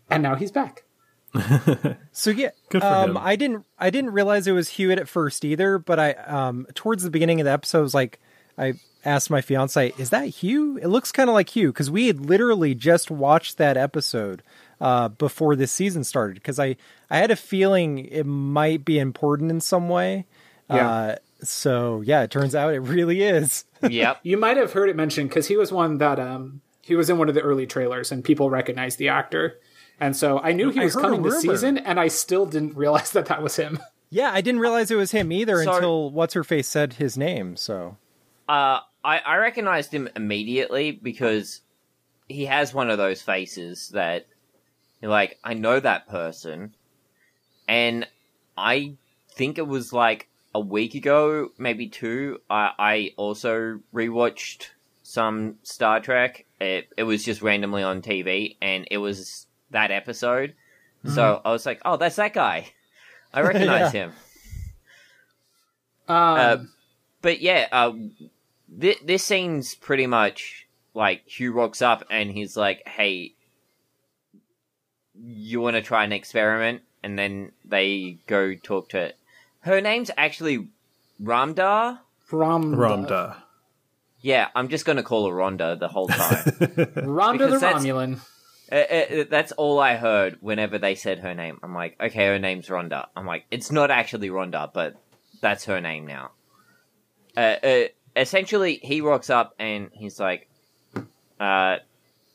And now he's back. So yeah, Good for um, him. I didn't I didn't realize it was Hewitt at first either, but I um towards the beginning of the episode I was like I asked my fiance, "Is that Hugh? It looks kind of like Hugh because we had literally just watched that episode uh, before this season started because I I had a feeling it might be important in some way. Yeah. Uh, so yeah, it turns out it really is. Yep. You might have heard it mentioned because he was one that um he was in one of the early trailers and people recognized the actor. And so I knew he was coming this season, and I still didn't realize that that was him. yeah, I didn't realize it was him either Sorry. until what's her face said his name. So Uh, I, I recognized him immediately because he has one of those faces that like, I know that person. And I think it was like a week ago, maybe two, I, I also rewatched some Star Trek. It, it was just randomly on TV, and it was that episode. So I was like, oh, that's that guy. I recognize him. Um, Uh, but yeah, uh, th- this scene's pretty much like Hugh rocks up and he's like, "Hey, you want to try an experiment?" And then they go talk to. it. Her name's actually Ramdha. Ramdha. Ramdha. Yeah, I'm just gonna call her Rhonda the whole time. Ramdha the Because that's- Romulan. Uh, uh, that's all I heard whenever they said her name. I'm like, okay, her name's Rhonda. I'm like, it's not actually Rhonda, but that's her name now. Uh, uh, essentially, he rocks up and he's like, uh,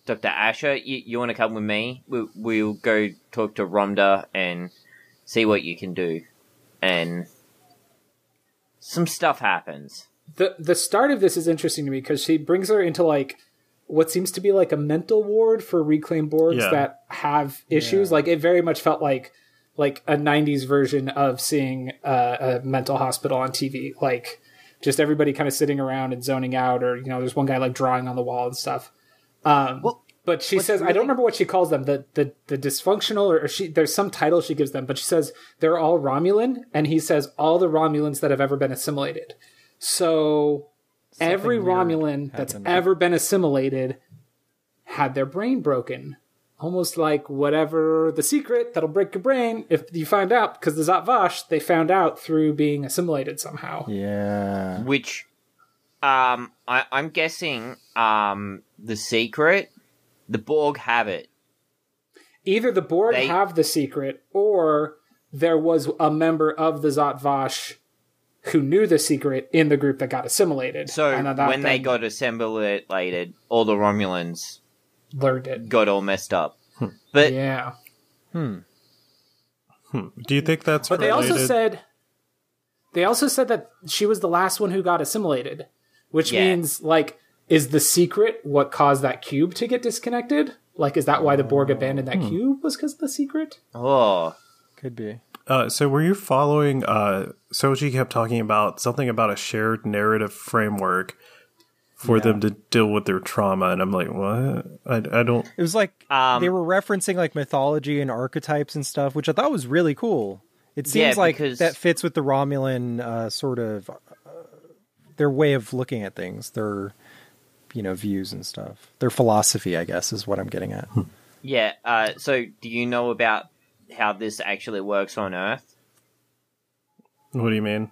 Dr. Asha, you, you want to come with me? We'll, we'll go talk to Rhonda and see what you can do. And some stuff happens. the the start of this is interesting to me because she brings her into like what seems to be like a mental ward for reclaimed Borgs Yeah. that have issues. Like it very much felt like like a '90s version of seeing uh, a mental hospital on TV. Like just everybody kind of sitting around and zoning out, or you know, there's one guy like drawing on the wall and stuff. Um, but she says, I don't remember what she calls them, the the the dysfunctional, or, or she there's some title she gives them, but she says they're all Romulan, and he says all the Romulans that have ever been assimilated. So every Romulan that's happened. ever been assimilated had their brain broken. Almost like whatever the secret that'll break your brain if you find out, because the Zhat Vash, they found out through being assimilated somehow. yeah, which um I, I'm guessing um the secret the Borg have it. Either the Borg They- have the secret, or there was a member of the Zhat Vash who knew the secret in the group that got assimilated. So And that when they got assimilated, all the Romulans learned it. got all messed up. But Yeah. Hmm. hmm. Do you think that's But they also said they also said that she was the last one who got assimilated, which Yeah. means like is the secret what caused that cube to get disconnected? Like is that why the Borg abandoned that cube was because of the secret? oh, Could be. Uh, so were you following? Uh, Soji kept talking about something about a shared narrative framework for them to deal with their trauma, and I'm like, what? I, I don't. It was like Um, they were referencing like mythology and archetypes and stuff, which I thought was really cool. It seems Yeah, like that fits with the Romulan uh, sort of uh, their way of looking at things, their you know views and stuff, their philosophy. I guess is what I'm getting at. yeah. Uh, so do you know about how this actually works on Earth? What do you mean?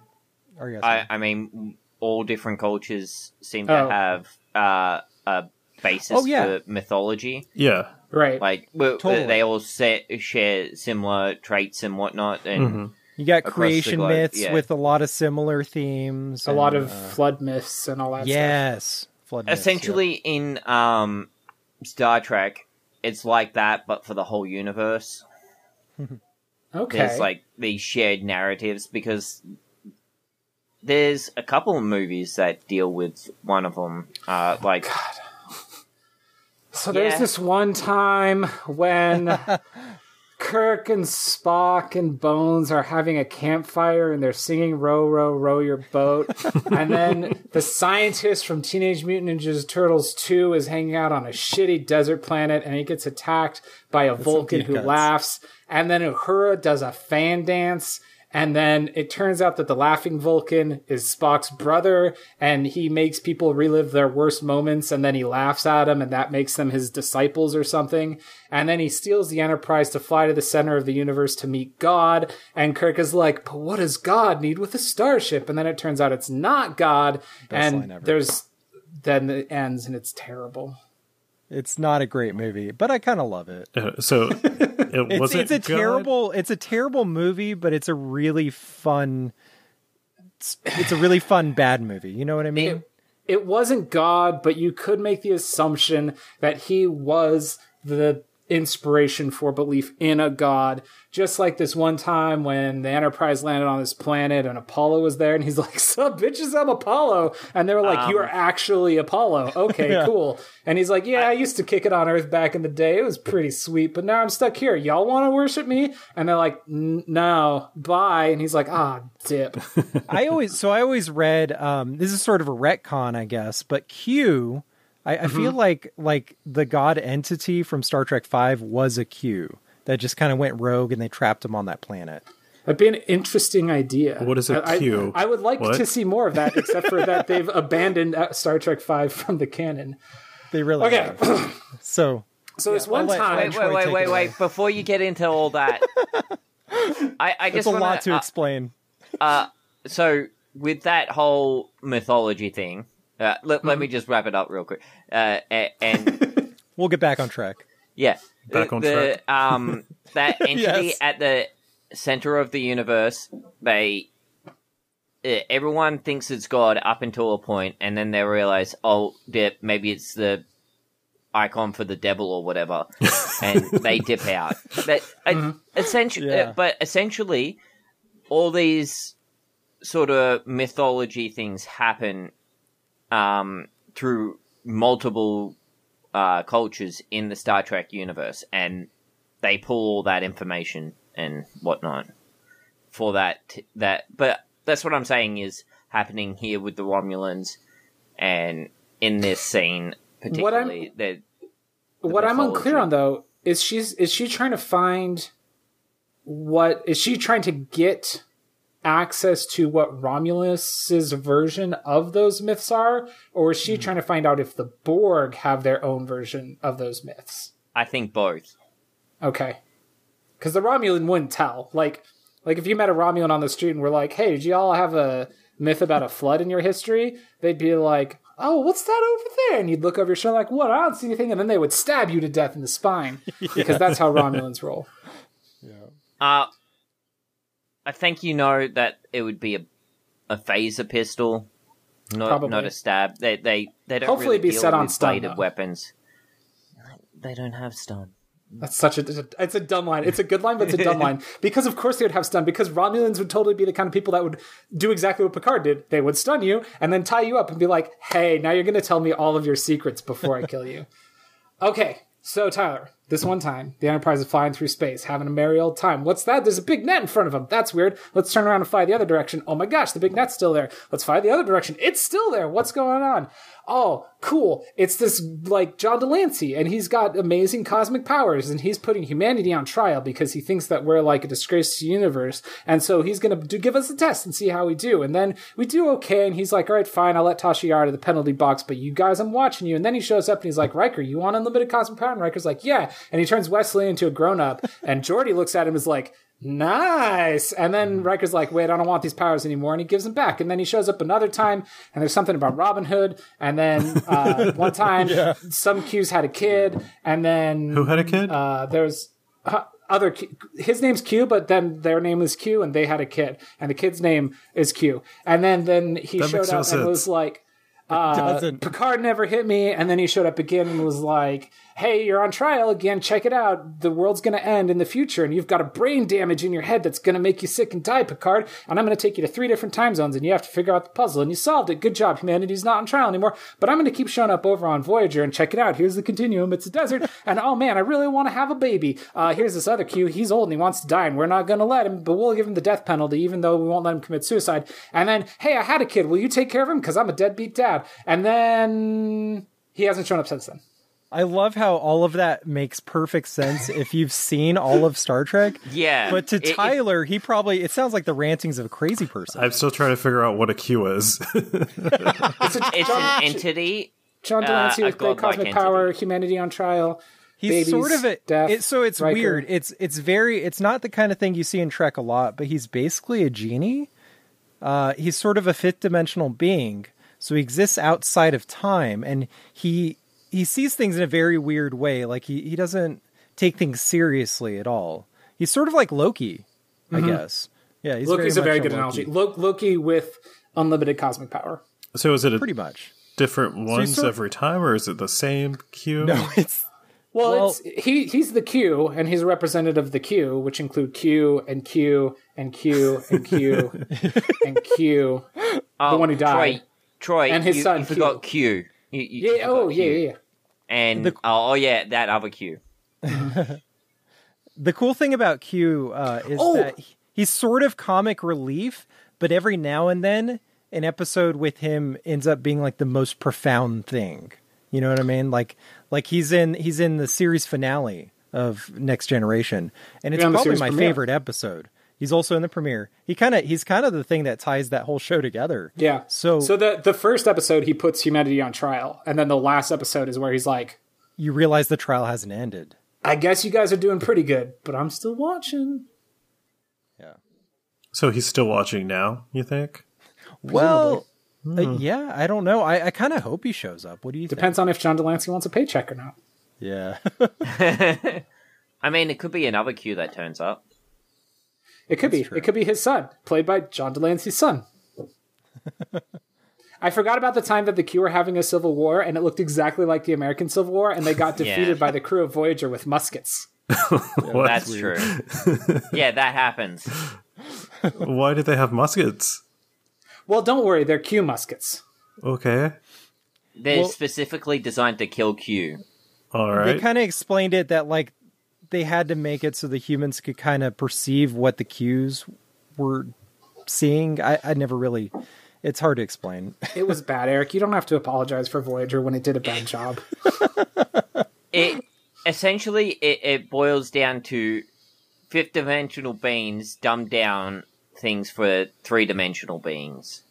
Or yes, I, I mean, all different cultures seem Oh. to have uh, a basis Oh, yeah. for mythology. Yeah, Right. Like well, Totally. they all set, share similar traits and whatnot, and you got across the creation globe, myths yeah. with a lot of similar themes. a lot of uh, flood myths and all that stuff. yes, flood myths, yeah. essentially in um, Star Trek, it's like that, but for the whole universe. Okay. There's like these shared narratives because there's a couple of movies that deal with one of them. Uh, like So there's Yeah. this one time when Kirk and Spock and Bones are having a campfire and they're singing "Row, row, row your boat," and then the scientist from Teenage Mutant Ninja Turtles Two is hanging out on a shitty desert planet and he gets attacked by a Vulcan who cuts. laughs, and then Uhura does a fan dance. And then it turns out that the laughing Vulcan is Spock's brother, and he makes people relive their worst moments, and then he laughs at them, and that makes them his disciples or something. And then he steals the Enterprise to fly to the center of the universe to meet God, and Kirk is like, but what does God need with a starship? And then it turns out it's not God, line and there's then it ends, and it's terrible. It's not a great movie, but I kind of love it. Uh, so it It's, wasn't. it's a good? terrible it's a terrible movie, but it's a really fun it's, it's a really fun bad movie. You know what I mean? it, it wasn't God, but you could make the assumption that he was the inspiration for belief in a God. Just like this one time when the Enterprise landed on this planet and Apollo was there, and he's like, Sup, bitches, I'm Apollo. And they were like, You are actually Apollo. Okay, cool. And he's like, Yeah, I used to kick it on Earth back in the day. It was pretty sweet, but now I'm stuck here. Y'all want to worship me? And they're like, "N- No, bye. And he's like, Ah, dip. I always so I always read um this is sort of a retcon, I guess, but Q I, I feel mm-hmm. like like the god entity from Star Trek Five was a Q that just kind of went rogue and they trapped him on that planet. That'd be an interesting idea. What is a I- I- Q? I, would like What? to see more of that, except for that they've abandoned uh, Star Trek Five from the canon. They really Okay, have. So so this I'll one let- time, wait, Troy wait, wait, wait, wait! Before you get into all that, I, I it's just a want lot to uh, explain. Uh, so with that whole mythology thing, uh, let, let me just wrap it up real quick. Uh, and We'll get back on track. yeah, Back on the, um, that entity Yes. at the center of the universe, they uh, everyone thinks it's God up until a point, and then they realize, oh, maybe it's the icon for the devil or whatever, and they dip out. But uh, essentially, Yeah. but essentially, all these sort of mythology things happen um, through multiple uh, cultures in the Star Trek universe, and they pull all that information and whatnot for that. That, but that's what I'm saying is happening here with the Romulans, and in this scene What I'm- particularly, that what I'm unclear on though is she's is she trying to find what is she trying to get access to what Romulus's version of those myths are, or is she Hmm. trying to find out if the Borg have their own version of those myths? I think both. Okay. Because the Romulan wouldn't tell. Like, like if you met a Romulan on the street and were like, "Hey, did y'all have a myth about a flood in your history?" They'd be like, "Oh, what's that over there?" And you'd look over your shoulder like, "What? I don't see anything." And then they would stab you to death in the spine because that's how Romulans roll. Yeah. Uh, I think you know that it would be a a phaser pistol, not Probably. not a stab. They they they don't Hopefully really be set on stun, though. weapons. They don't have stun. That's such a it's a dumb line. It's a good line, but it's a dumb line because of course they would have stun because Romulans would totally be the kind of people that would do exactly what Picard did. They would stun you and then tie you up and be like, "Hey, now you're going to tell me all of your secrets before I kill you." Okay, so Tyler, this one time the Enterprise is flying through space, having a merry old time. What's that? There's a big net in front of them. That's weird. Let's turn around and fly the other direction. Oh my gosh, the big net's still there. Let's fly the other direction. It's still there. What's going on? Oh, cool. It's this like John de Lancie, and he's got amazing cosmic powers, and he's putting humanity on trial because he thinks that we're like a disgrace to the universe, and so he's gonna do, give us a test and see how we do. And then we do okay, and he's like, "All right, fine, I'll let Tasha Yar to the penalty box, but you guys, I'm watching you." And then he shows up and he's like, "Riker, you want unlimited cosmic power?" And Riker's like, "Yeah," and he turns Wesley into a grown up, and Geordi looks at him is like. Nice. And then Riker's like, wait, I don't want these powers anymore. And he gives them back. And then he shows up another time and there's something about Robin Hood. And then uh, one time some Q's had a kid. And then Who had a kid? uh, there's uh, other Q. his name's Q, but then their name is Q, and they had a kid, and the kid's name is Q. And then then he That showed makes no up and was like, uh. Picard never hit me, and then he showed up again and was like, "Hey, you're on trial again. Check it out. The world's gonna end in the future, and you've got a brain damage in your head that's gonna make you sick and die, Picard. And I'm gonna take you to three different time zones, and you have to figure out the puzzle. And you solved it. Good job. Humanity's not on trial anymore. But I'm gonna keep showing up over on Voyager and check it out. Here's the continuum. It's a desert, and oh man, I really want to have a baby. Uh, here's this other Q. He's old and he wants to die, and we're not gonna let him, but we'll give him the death penalty, even though we won't let him commit suicide. And then, hey, I had a kid. Will you take care of him? Because I'm a deadbeat dad. And then he hasn't shown up since then. I love how all of that makes perfect sense if you've seen all of Star Trek. Yeah, But to it- it- Tyler, he probably it sounds like the rantings of a crazy person. I'm still trying to figure out what a Q is. It's, a, it's an entity. John uh, de Lancie a with great godlike cosmic entity. power, humanity on trial. He's babies, sort of a death, it, so it's Riker. weird. It's it's very it's not the kind of thing you see in Trek a lot, but he's basically a genie. Uh, he's sort of a fifth dimensional being, so he exists outside of time, and he he sees things in a very weird way. Like he he doesn't take things seriously at all. He's sort of like Loki, I mm-hmm. guess. Yeah, he's Loki's a very good Loki. analogy. Loki with unlimited cosmic power. so is it a Pretty much. different ones sort- every time, or is it the same Q? No, it's Well, Well- it's, he he's the Q, and he's a representative of the Q, which include Q and Q and Q and Q and Q. Oh, one who died. Troy, Troy, And his you, son, you forgot Q. You, you- you Yeah. Oh, yeah, yeah, yeah. And oh, oh, yeah, that other Q. the cool thing about Q uh, is Oh! that he's sort of comic relief, but every now and then an episode with him ends up being like the most profound thing. You know what I mean? Like like he's in he's in the series finale of Next Generation, and it's Yeah, on the probably my premiere. favorite episode. He's also in the premiere. He kind of he's kind of the thing that ties that whole show together. Yeah. So, so the the first episode he puts humanity on trial, and then the last episode is where he's like, you realize the trial hasn't ended. "I guess you guys are doing pretty good, but I'm still watching." Yeah. So he's still watching now. You think? Well, Hmm. uh, yeah, I don't know. I, I kind of hope he shows up. What do you Depends on if John de Lancie wants a paycheck or not. Yeah. I mean, it could be another Q that turns up. It could be. true. It could be his son, played by John de Lancie's son. I forgot about the time that the Q were having a civil war, and it looked exactly like the American Civil War, and they got Yeah. defeated by the crew of Voyager with muskets. What? That's true. yeah, that happens. Why did they have muskets? Well, don't worry, they're Q muskets. Okay. They're Well- specifically designed to kill Q. All right. They kind of explained it that like they had to make it so the humans could kind of perceive what the Q's were seeing. I, I never really. It's hard to explain. It was bad, Eric. You don't have to apologize for Voyager when it did a bad job. It essentially it, it boils down to fifth dimensional beings dumbed down things for three dimensional beings.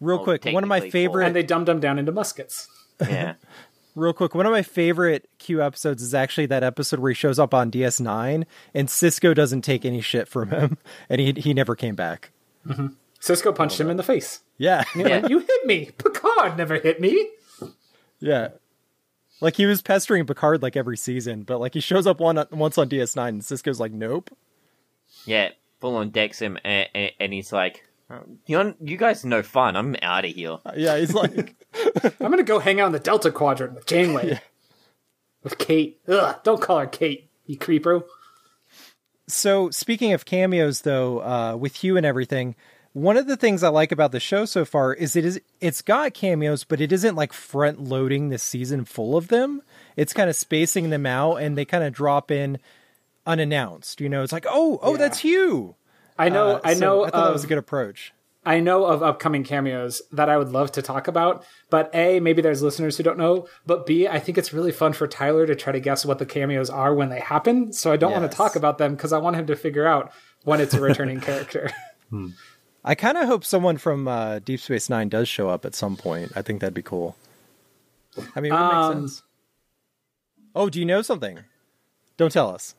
Real Well, quick, one of my technically favorite. and they dumbed them down into muskets. Yeah. real quick, one of my favorite Q episodes is actually that episode where he shows up on DS9 and Sisko doesn't take any shit from him, and he he never came back. Mm-hmm. Sisko punched him in the face. Yeah, He went, you hit me. Picard never hit me. yeah. Like he was pestering Picard like every season, but like he shows up one once on DS9 and Sisko's like, nope. Yeah. full on decks him, and, and, and he's like, "Oh, "You're you guys are no fun. I'm out of here." Yeah, he's like, I'm gonna go hang out in the Delta Quadrant with Janeway. With Kate. Ugh, don't call her Kate, you creeper. So, speaking of cameos, though, uh, with Hugh and everything, one of the things I like about the show so far is it is it's got cameos, but it isn't like front loading the season full of them. It's kind of spacing them out, and they kind of drop in unannounced. You know, it's like, oh, oh, Yeah. that's Hugh. I know Uh, I so know I thought that was a good approach. I know of upcoming cameos that I would love to talk about, but A, maybe there's listeners who don't know, but B, I think it's really fun for Tyler to try to guess what the cameos are when they happen. So I don't want to talk about them because I want him to figure out when it's a returning character. I kind of hope someone from uh, Deep Space Nine does show up at some point. I think that'd be cool. I mean, it would Um, make sense. Oh, do you know something? Don't tell us.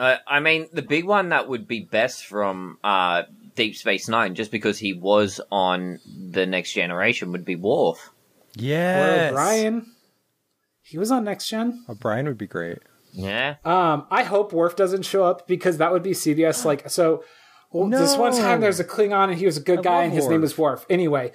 Uh, I mean, the big one that would be best from uh, Deep Space Nine, just because he was on the Next Generation, would be Worf. Yeah. O'Brien. He was on Next Gen. Brian would be great. Yeah, Um, I hope Worf doesn't show up because that would be CBS. Like, so well, this one time there's a Klingon and he was a good guy and his name Worf. was Worf. Anyway,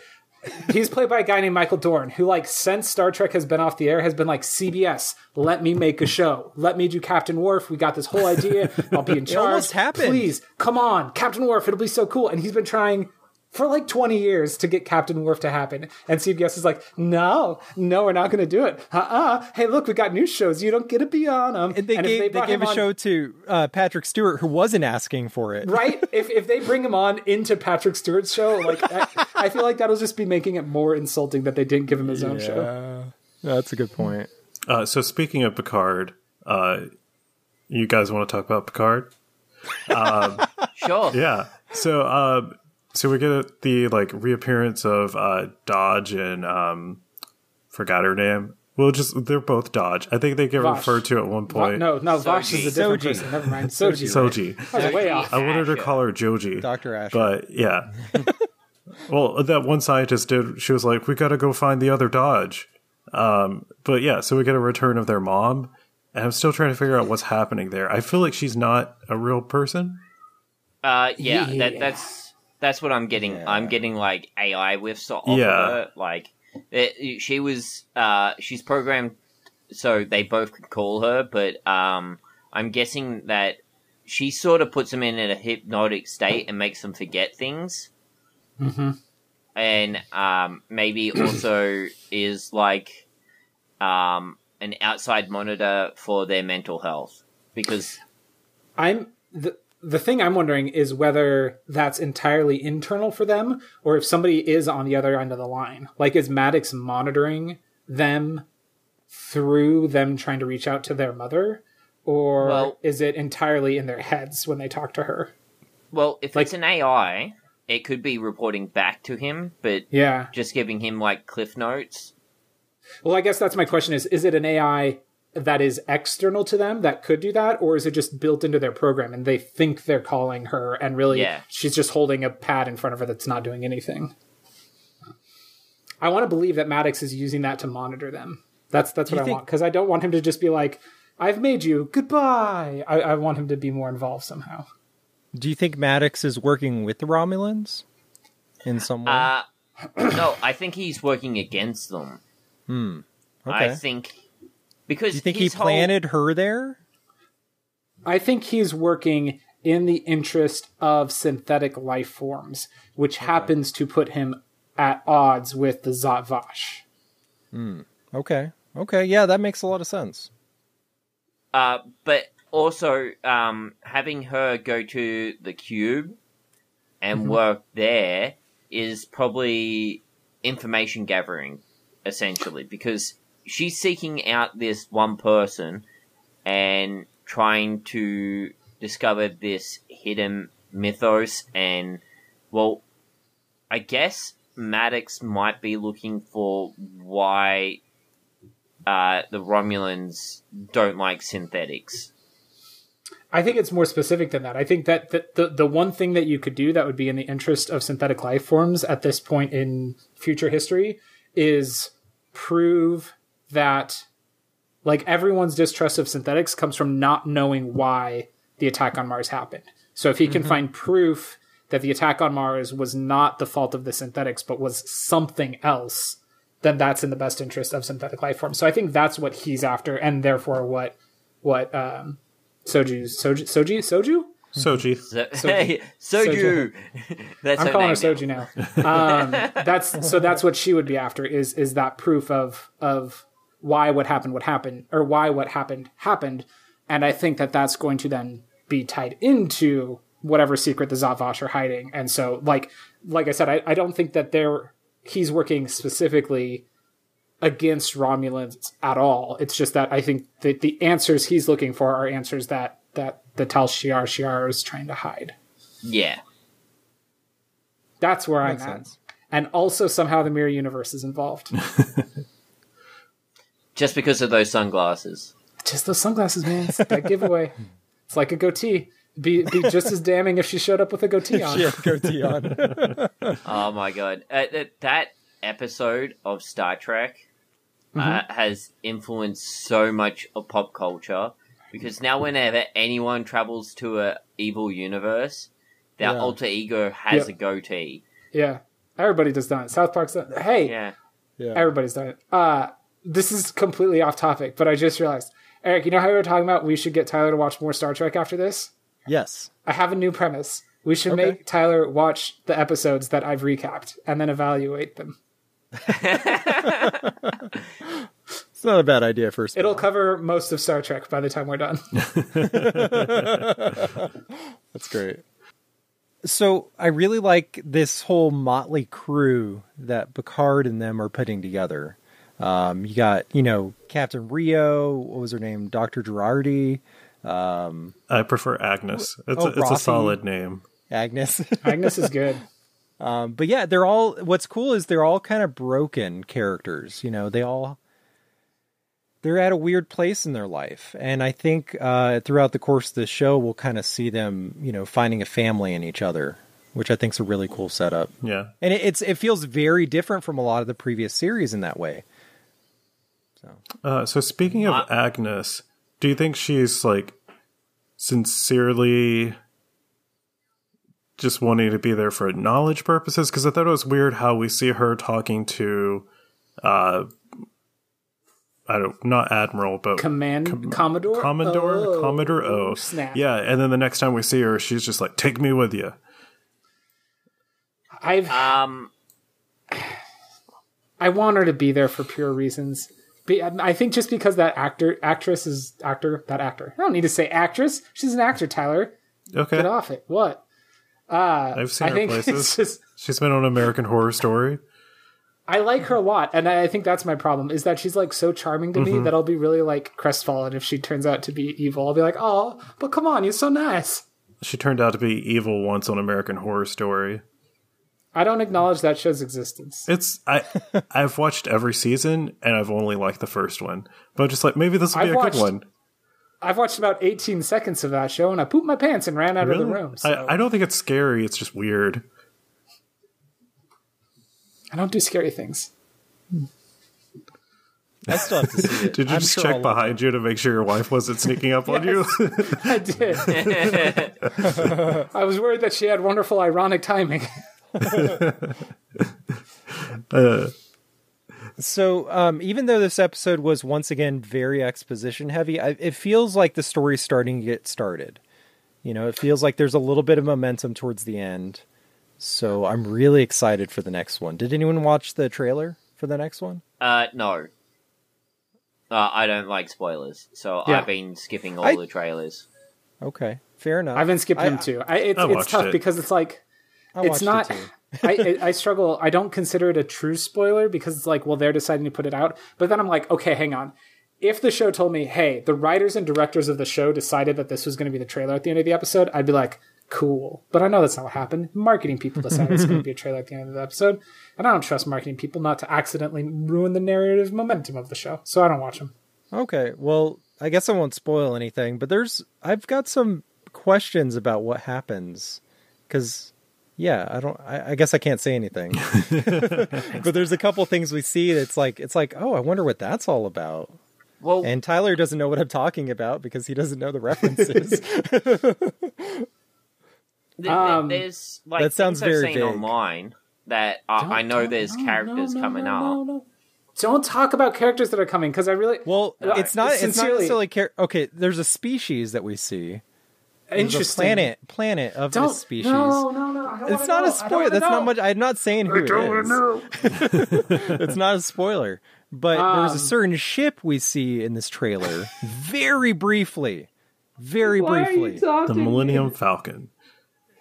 he's played by a guy named Michael Dorn who, like, since Star Trek has been off the air, has been like, CBS, let me make a show. Let me do Captain Worf. We got this whole idea. I'll be in charge. almost happened. Please, come on, Captain Worf. It'll be so cool. And he's been trying for like 20 years to get Captain Worf to happen. And CBS is like, no, no, we're not going to do it. Uh-uh. Hey, look, we got new shows. You don't get to be on them. And they And gave they, brought gave a on- show to uh, Patrick Stewart, who wasn't asking for it. right? If if they bring him on into Patrick Stewart's show, like I, I feel like that'll just be making it more insulting that they didn't give him his own show. Yeah, that's a good point. Uh, so speaking of Picard, uh, you guys want to talk about Picard? sure. Yeah. So, uh, so we get the like reappearance of uh, Dahj and um, forgot her name. Well, just they're both Dahj. I think they get Vosh. referred to at one Va- point. no, no, Vosh is a different Soji. person. Never mind. Soji. Soji. I was way off. I wanted to call her Joji. Dr. Ash. But yeah. well, that one scientist did. She was like, "We got to go find the other Dahj." Um, but yeah, so we get a return of their mom, and I'm still trying to figure out what's happening there. I feel like she's not a real person. Uh, yeah, Yeah. That, that's that's what I'm getting. I'm getting like AI whiffs off Yeah. of her. Like it, she was, uh, she's programmed so they both could call her, but um, I'm guessing that she sort of puts them in a hypnotic state and makes them forget things. Mm-hmm. And um, maybe also is like um, an outside monitor for their mental health because I'm the the thing I'm wondering is whether that's entirely internal for them, or if somebody is on the other end of the line. Like, is Maddox monitoring them through them trying to reach out to their mother, or Well- is it entirely in their heads when they talk to her? Well, if Like- it's an AI, it could be reporting back to him, but Yeah. just giving him like cliff notes. Well, I guess that's my question: is is it an AI that is external to them that could do that, or is it just built into their program and they think they're calling her and really Yeah. she's just holding a pad in front of her that's not doing anything? I want to believe that Maddox is using that to monitor them. That's that's what you I think- want because I don't want him to just be like, "I've made you goodbye." I, I want him to be more involved somehow. Do you think Maddox is working with the Romulans in some way? Uh, no, I think he's working against them. hmm okay. I think because Do you think he his whole- planted her there? I think he's working in the interest of synthetic life forms, which happens to put him at odds with the Zhat Vash. Okay. Okay. Yeah, that makes a lot of sense. Uh, but also um, having her go to the cube and Mm-hmm. work there is probably information gathering, essentially, because she's seeking out this one person and trying to discover this hidden mythos. And, well, I guess Maddox might be looking for why uh, the Romulans don't like synthetics. I think it's more specific than that. I think that the, the, the one thing that you could do that would be in the interest of synthetic life forms at this point in future history is prove that like everyone's distrust of synthetics comes from not knowing why the attack on Mars happened. So if he can find proof that the attack on Mars was not the fault of the synthetics, but was something else, then that's in the best interest of synthetic life forms. So I think that's what he's after, and therefore what what um, Soju's Soju Soju Soju. Soji. So, Soju. Soju. That's I'm her calling her name now. Soju now. Um, that's so that's what she would be after is is that proof of of why what happened what happened or why what happened happened, and I think that that's going to then be tied into whatever secret the Zhat Vash are hiding. And so, like like I said, I, I don't think that they're he's working specifically against Romulans at all. It's just that I think that the answers he's looking for are answers that that the Tal Shiar Shiar is trying to hide. Yeah. That's where Makes I'm at. sense. And also somehow the mirror universe is involved. Just because of those sunglasses. just those sunglasses, man. It's that giveaway. It's like a goatee. Be be just as damning if she showed up with a goatee on. She had goatee on. Oh my god. Uh, that, that episode of Star Trek uh, Mm-hmm. has influenced so much of pop culture because now whenever anyone travels to a evil universe, their Yeah. alter ego has Yep. a goatee. Yeah. Everybody does that. South Park's done. Hey, Yeah. Yeah. everybody's done it. Uh this is completely off topic, but I just realized. Eric, you know how we were talking about we should get Tyler to watch more Star Trek after this? Yes. I have a new premise. We should Okay. make Tyler watch the episodes that I've recapped and then evaluate them. It's not a bad idea first. It'll cover most of Star Trek by the time we're done. That's great. So I really like this whole motley crew that Picard and them are putting together. Um, you got, you know, Captain Rio. What was her name? Doctor Jurati, I prefer Agnes. It's Oh, a, it's a solid name. Agnes. Agnes is good. um, but yeah, they're all. What's cool is they're all kind of broken characters. You know, they all they're at a weird place in their life, and I think uh, throughout the course of the show, we'll kind of see them, you know, finding a family in each other, which I think is a really cool setup. Yeah. and it, it's it feels very different from a lot of the previous series in that way. So Uh, so speaking of Agnes, do you think she's like sincerely just wanting to be there for knowledge purposes? Because I thought it was weird how we see her talking to, uh, I don't not admiral, but Command Commodore Commodore Oh, Commodore O. Snap. Yeah, and then the next time we see her, she's just like, "Take me with you." I've Um, I want her to be there for pure reasons. I think just because that actor actress is actor that actor. I don't need to say actress. She's an actor. Tyler, Okay, get off it. What? Uh, I've seen I her think places. just she's been on American Horror Story. I like her a lot, and I I think that's my problem is that she's like so charming to Mm-hmm. me that I'll be really like crestfallen if she turns out to be evil. I'll be like, oh, but come on, you're so nice. She turned out to be evil once on American Horror Story. I don't acknowledge that show's existence. It's I I've watched every season and I've only liked the first one. But I'm just like maybe this will be I've a watched good one. I've watched about 18 seconds of that show, and I pooped my pants and ran out of the room. So I, I don't think it's scary, it's just weird. I don't do scary things. I still have to see it. Did you I'm just sure check I'll behind you to make sure your wife wasn't sneaking up on you? I did. I was worried that she had wonderful ironic timing. Uh, So, um, even though this episode was once again very exposition heavy, I, it feels like the story's starting to get started. You know, it feels like there's a little bit of momentum towards the end. So, I'm really excited for the next one. Did anyone watch the trailer for the next one? uh, no. Uh, I don't like spoilers, so Yeah. I've been skipping all I- the trailers. Okay, fair enough. I've been skipping I- them too. I, it's, I it's tough it. because it's like I it's it not. too. I, I I struggle. I don't consider it a true spoiler because it's like, well, they're deciding to put it out. But then I'm like, okay, hang on. If the show told me, hey, the writers and directors of the show decided that this was going to be the trailer at the end of the episode, I'd be like, cool. But I know that's not what happened. Marketing people decided it's going to be a trailer at the end of the episode, and I don't trust marketing people not to accidentally ruin the narrative momentum of the show, so I don't watch them. Okay, well, I guess I won't spoil anything, but there's I've got some questions about what happens because yeah, I don't. I, I guess I can't say anything. but there's a couple things we see that's like it's like oh, I wonder what that's all about. Well, And Tyler doesn't know what I'm talking about because he doesn't know the references. Th- th- Um, there's like that sounds things I've very seen vague. online that I, I know Don't- there's no, characters no, no, coming no, up. no, no. Don't talk about characters that are coming because I really Well, Uh, it's not. It's not sincerely- necessarily. Char- okay, there's a species that we see. There's a interesting. planet planet of Don't this species. No, no, no. I don't It's not know. a I don't spoiler. That's know. not much. I'm not saying who I don't it is. know. It's not a spoiler. But there's Um, a certain ship we see in this trailer, very briefly, very Why are you briefly. The talking? Millennium Falcon.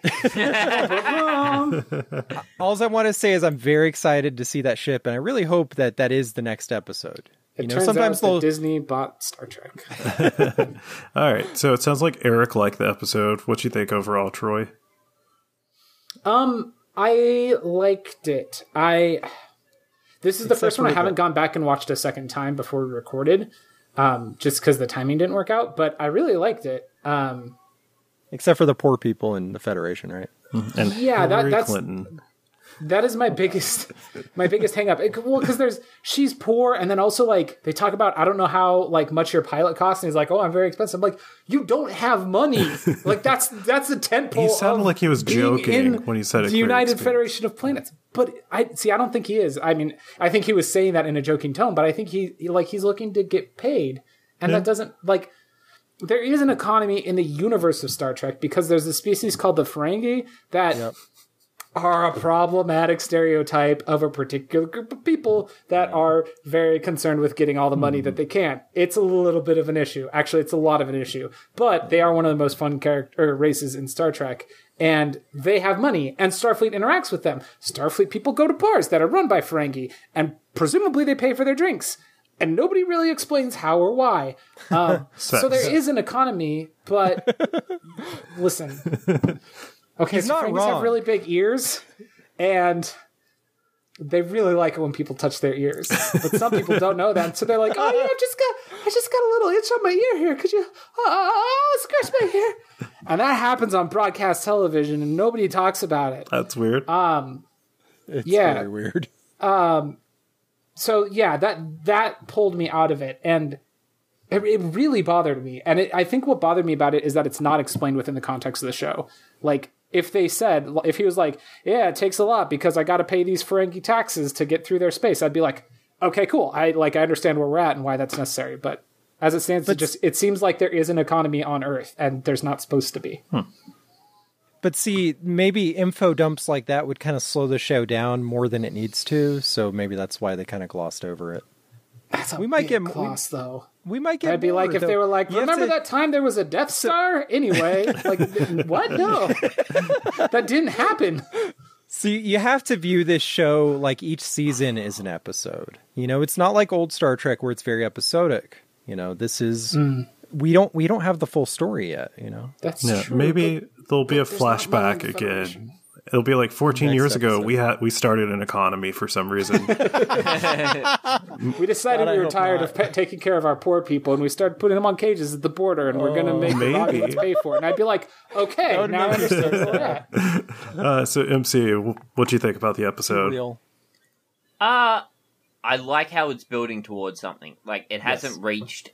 All I want to say is I'm very excited to see that ship, and I really hope that that is the next episode. It you know, turns sometimes out they'll. Disney bought Star Trek. All right, so it sounds like Erik liked the episode. What do you think overall, Troy? Um, I liked it. I this is the Except first one I haven't gone back and watched a second time before we recorded, um, just because the timing didn't work out. But I really liked it. Um, except for the poor people in the Federation, right? And Yeah, that- Hillary that's- Clinton. That is my biggest my biggest hang up. It, well, because there's she's poor, and then also like they talk about I don't know how like much your pilot costs, and he's like, oh, I'm very expensive. I'm like, you don't have money. like that's that's a tent pole. He sounded like he was joking when he said it. The United Federation. Federation of Planets. But I see. I don't think he is. I mean, I think he was saying that in a joking tone, but I think he he- like he's looking to get paid, and that doesn't like. There is an economy in the universe of Star Trek because there's a species called the Ferengi that are a problematic stereotype of a particular group of people that are very concerned with getting all the money that they can. It's a little bit of an issue. Actually, it's a lot of an issue. But they are one of the most fun character races in Star Trek. And they have money, and Starfleet interacts with them. Starfleet people go to bars that are run by Ferengi, and presumably they pay for their drinks. And nobody really explains how or why. Um, so there is an economy, but listen. Okay, so not Ferengis wrong. have really big ears, and they really like it when people touch their ears. But some people don't know that, so they're like, "Oh yeah, I just got, I just got a little itch on my ear here. Could you, oh, scratch my ear?" And that happens on broadcast television, and nobody talks about it. That's weird. Um, it's Yeah. very weird. Um, so yeah, that that pulled me out of it, and it, it really bothered me. And it, I think what bothered me about it is that it's not explained within the context of the show. Like if they said, if he was like, "Yeah, it takes a lot because I got to pay these Ferengi taxes to get through their space," I'd be like, "Okay, cool. I like I understand where we're at and why that's necessary." But as it stands, it just it seems like there is an economy on Earth, and there's not supposed to be. Hmm. But see, maybe info dumps like that would kind of slow the show down more than it needs to. So maybe that's why they kind of glossed over it. That's a We might big get- we- gloss, though. We might get. That'd be like more, if they were like, You "Remember to- that time there was a Death Star?" Anyway, like, what? No, that didn't happen. See, you have to view this show like each season is an episode. You know, it's not like old Star Trek where it's very episodic. You know, this is Mm. we don't we don't have the full story yet. You know, That's yeah, true. maybe there'll be a there's not money in flashback the again. Federation. It'll be like 14 Next years ago. We had we started an economy for some reason. we decided God, we were tired not. of pe- taking care of our poor people, and we started putting them on cages at the border, and we're going to make the Maybe. audience pay for it. And I'd be like, "Okay, would now I understand where uh, so MC, what do you think about the episode? Real. Uh I like how it's building towards something. Like it hasn't reached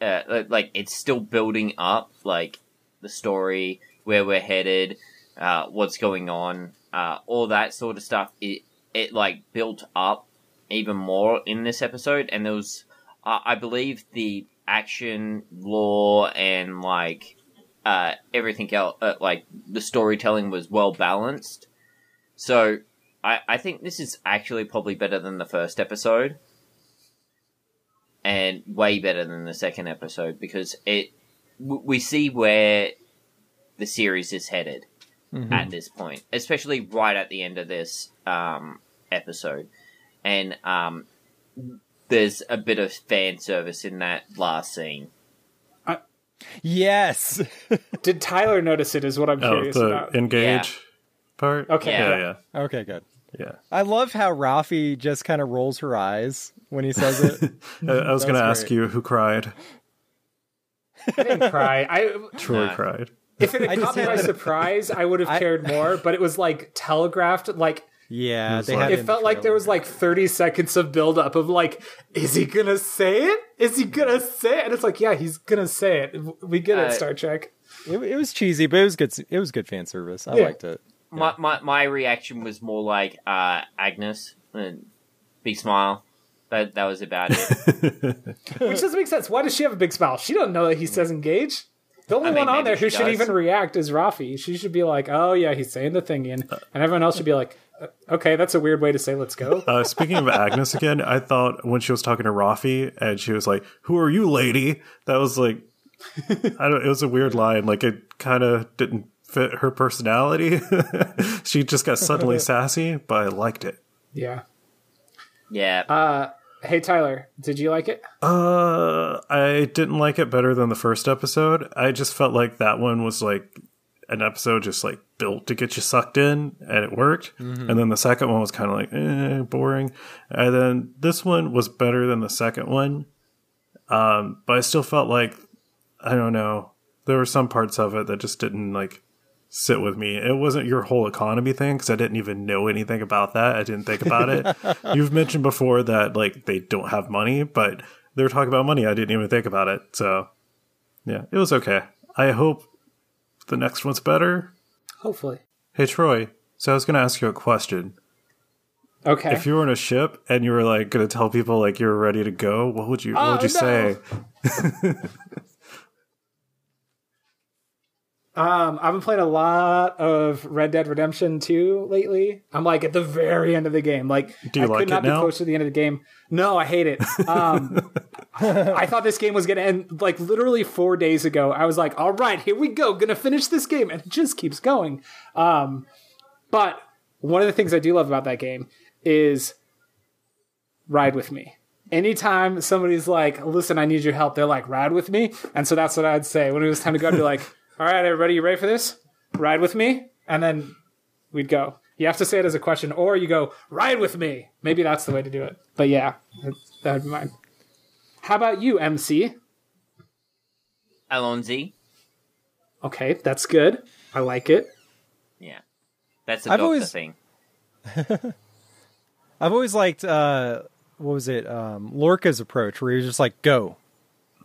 uh like it's still building up like the story, where we're headed, uh what's going on, uh all that sort of stuff. It it like built up even more in this episode and there was uh, I believe the action law and like uh everything else uh, like the storytelling was well balanced. So I, I think this is actually probably better than the first episode. And way better than the second episode because it we see where the series is headed at this point, especially right at the end of this um, episode. And um, there's a bit of fan service in that last scene. Yes. Did Tyler notice it? Is what I'm Oh, curious the about. engage part. Okay, Yeah, yeah. yeah, okay, good. yeah. I love how Raffi just kind of rolls her eyes when he says it. I, I was going to ask you who cried. I didn't cry. I Troy Nah. cried. If it had caught me by surprise, I would have I- cared more. But it was like telegraphed. Like yeah, was they like- had it felt like there was like 30 seconds of buildup of like, is he gonna say it? Is he gonna say it? And it's like, yeah, he's gonna say it. We get Uh, it, Star Trek. It, it was cheesy, but it was good. It was good fan service. I Yeah. liked it. My, my my reaction was more like uh, Agnes, uh, big smile. That that was about it. Which doesn't make sense. Why does she have a big smile? She don't know that he says engage. The only I mean, one on there who she should does. even react is Raffi. She should be like, "Oh yeah, he's saying the thing in," and everyone else should be like, "Uh, "Okay, that's a weird way to say let's go." Uh, speaking of Agnes again, I thought when she was talking to Raffi and she was like, "Who are you, lady?" That was like, I don't. It was a weird line. Like it kind of didn't fit her personality. she just got suddenly sassy, but I liked it. yeah. Yeah, Hey Tyler, did you like it? Uh, I didn't like it better than the first episode. I just felt like that one was like an episode just like built to get you sucked in, and it worked. And then the second one was kind of like eh, boring. And then this one was better than the second one. Um, but I still felt like I don't know. There were some parts of it that just didn't like sit with me. It wasn't your whole economy thing because I didn't even know anything about that. I didn't think about it. You've mentioned before that like they don't have money, but they were talking about money. I didn't even think about it. So yeah, it was okay. I hope the next one's better. Hopefully. Hey Troy, so I was going to ask you a question. Okay. If you were on a ship and you were like going to tell people like you're ready to go, what would you what would oh, you Oh, say? Um, I've been playing a lot of Red Dead Redemption 2 lately. I'm like at the very end of the game. Like, Do you I like could it not now? be close to the end of the game. No, I hate it. Um, I thought this game was gonna end like literally four days ago. I was like, all right, here we go, gonna finish this game, and it just keeps going. Um, but one of the things I do love about that game is ride with me. Anytime somebody's like, listen, I need your help, they're like, ride with me. And so that's what I'd say. When it was time to go, I'd be like, all right, everybody, you ready for this? Ride with me. And then we'd go. You have to say it as a question, or you go, ride with me. Maybe that's the way to do it. But yeah, that- that would be mine. How about you, MC? Allons-y. Okay, that's good. I like it. Yeah, that's a I've always- thing. I've always liked uh, what was it? Um, Lorca's approach, where he was just like, "Go,"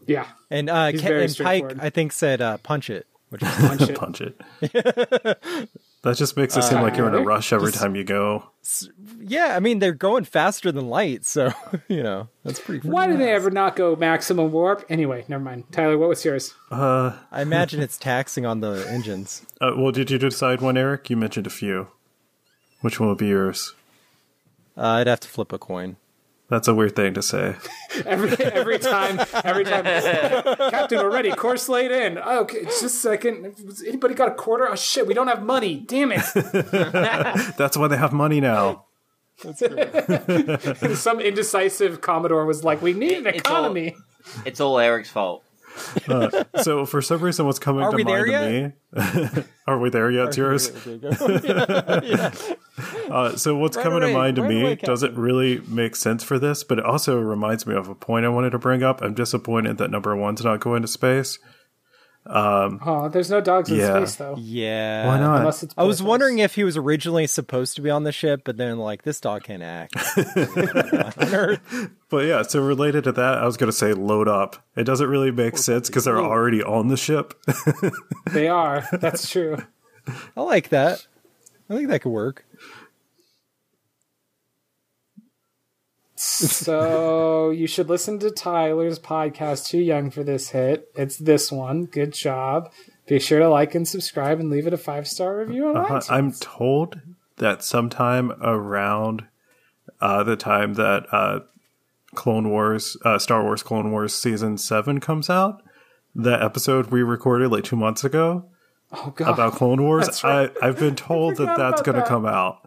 Yeah, and uh, He's Ke- and Pike. I think, said uh, "punch it," which is punch it. Punch it. that just makes it seem like you're in a rush every Just- time you go. yeah. I mean, they're going faster than light, so you know that's pretty. Why do they ever not go maximum warp? Anyway, never mind. Tyler, what was yours? Uh, I imagine it's taxing on the engines. uh, well, did you decide one, Erik? You mentioned a few. Which one would be yours? Uh, I'd have to flip a coin. That's a weird thing to say. Every every time, every time, Captain, we're ready. Course laid in. Oh, okay, just a second. Has anybody got a quarter? Oh shit, we don't have money. Damn it! That's why they have money now. Some indecisive Commodore was like, "We need an It's all- economy." It's all Erik's fault. So for some reason, what's coming Are to mind to me? Are we there yet? Yours. Uh, so what's Right coming to away, mind to right me away, doesn't really make sense for this, but it also reminds me of a point I wanted to bring up. I'm disappointed that number one's not going to space. Oh, there's no dogs in Yeah. space though. Yeah. Why not? Unless it's I was wondering if he was originally supposed to be on the ship, but then like this dog can't act. But yeah, so related to that, I was going to say load up. It doesn't really make sense because they're already on the ship. they are. That's true. I like that. I think that could work. So you should listen to Tyler's podcast. Too young for this hit. It's this one. Good job. Be sure to like and subscribe and leave it a five star review on Uh, iTunes. I'm told that sometime around uh, the time that uh, Clone Wars, uh, Star Wars Clone Wars season seven comes out, that episode we recorded like two months ago oh god. about Clone Wars, right. I, I've been told that that's going to that. come out.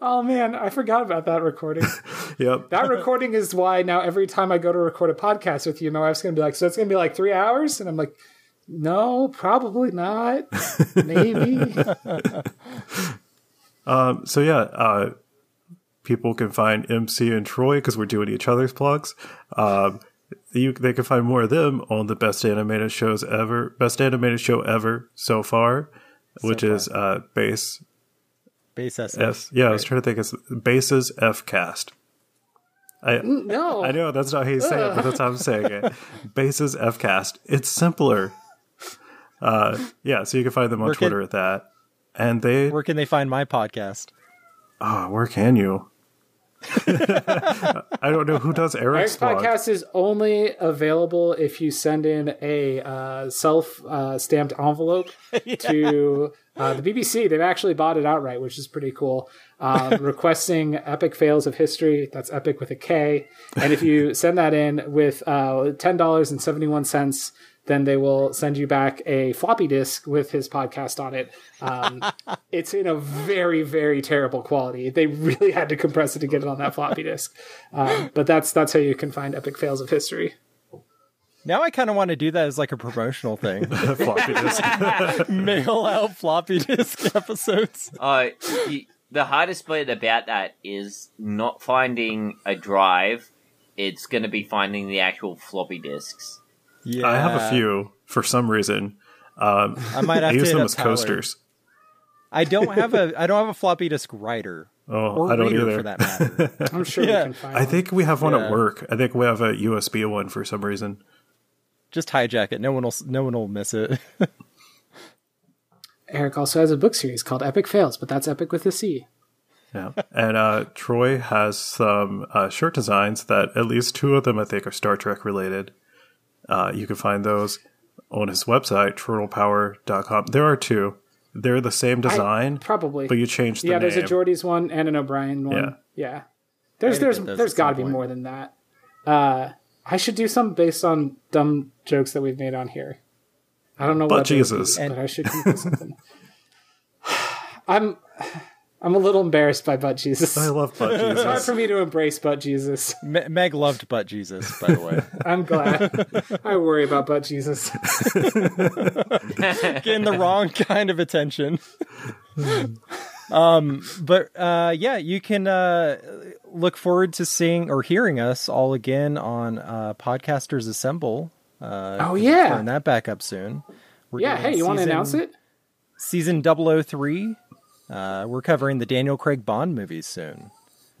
Oh man, I forgot about that recording. Yep. that recording is why now every time I go to record a podcast with you, my wife's gonna be like, "So it's gonna be like three hours," and I'm like, "No, probably not. Maybe." Um, so yeah, uh, people can find MC and Troy because we're doing each other's plugs. Um, you, they can find more of them on the best animated shows ever, best animated show ever so far, which far. is uh, Base Base SS. F. Yeah, I was trying to think. It's Bases F Cast. I no, I know that's not how you say it, but that's how I'm saying it. Bases F Cast. It's simpler. Uh, yeah, so you can find them on Where can- Twitter at that. And they, Where can they find my podcast? oh, where can you? I don't know who does Erik's Erik's blog. podcast is only available if you send in a uh, self uh, stamped envelope to uh, the BBC. They've actually bought it outright, which is pretty cool. Um, requesting Epik Fails of History. That's epic with a K. And if you send that in with uh, ten dollars and seventy one cents. Then they will send you back a floppy disk with his podcast on it. Um, it's in a very, very terrible quality. They really had to compress it to get it on that floppy disk. Um, but that's that's how you can find Epik Fails of History. Now I kind of want to do that as like a promotional thing. Floppy disk. Mail out floppy disk episodes. Oh, you, the hardest bit about that is not finding a drive. It's going to be finding the actual floppy disks. Yeah, I have a few for some reason. Um, I might I have to use them as coasters. I don't have a I don't have a floppy disk writer Oh, or I don't either. for that matter. I'm sure Yeah. we can find. I one. think we have one Yeah. at work. I think we have a USB one for some reason. Just hijack it. No one will no one will miss it. Erik also has a book series called Epic Fails, but that's epic with a C. Yeah. and uh, Troy has some uh, shirt designs that at least two of them I think are Star Trek related. Uh, you can find those on his website, TroytlePower.com. There are two. They're the same design, Probably. but you changed the yeah, name. there's a Geordi's one and an O'Brien one. Yeah. Yeah. There's gotta there's get those there's at got to be more than that. Uh, I should do some based on dumb jokes that we've made on here. I don't know But what Jesus. be, but I should come up with something. I'm I'm a little embarrassed by butt Jesus. I love butt It's hard for me to embrace butt Jesus. Me- Meg loved butt Jesus, by the way. I'm glad. I worry about butt Jesus. Getting the wrong kind of attention. Um, but uh, yeah, you can uh, look forward to seeing or hearing us all again on uh, Podcasters Assemble. Uh, Oh yeah, Turn that back up soon. We're yeah. Hey, you want to announce it? Season 003. Uh, we're covering the Daniel Craig Bond movies soon.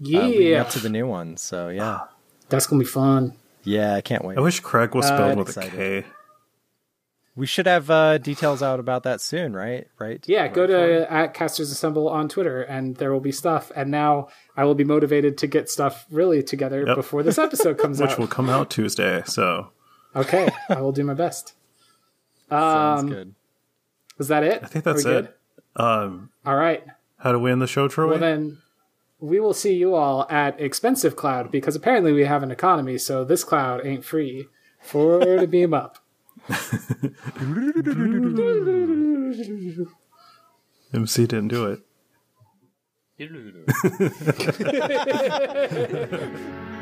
Yeah, Uh, leading up to the new one. So yeah, that's gonna be fun. yeah, I can't wait. I wish Craig was spelled with excited. a K. We should have uh, details out about that soon, right? Right? Yeah, go to at Casters Assemble on Twitter, and there will be stuff. And now I will be motivated to get stuff really together Yep. before this episode comes Which out. Which will come out Tuesday. So Okay, I will do my best. Sounds Um, good. Was that it? I think that's it. Um, All right. how to win the show, Troy? Well then, we will see you all at Expensive Cloud because apparently we have an economy, so this cloud ain't free for to beam up. MC didn't do it.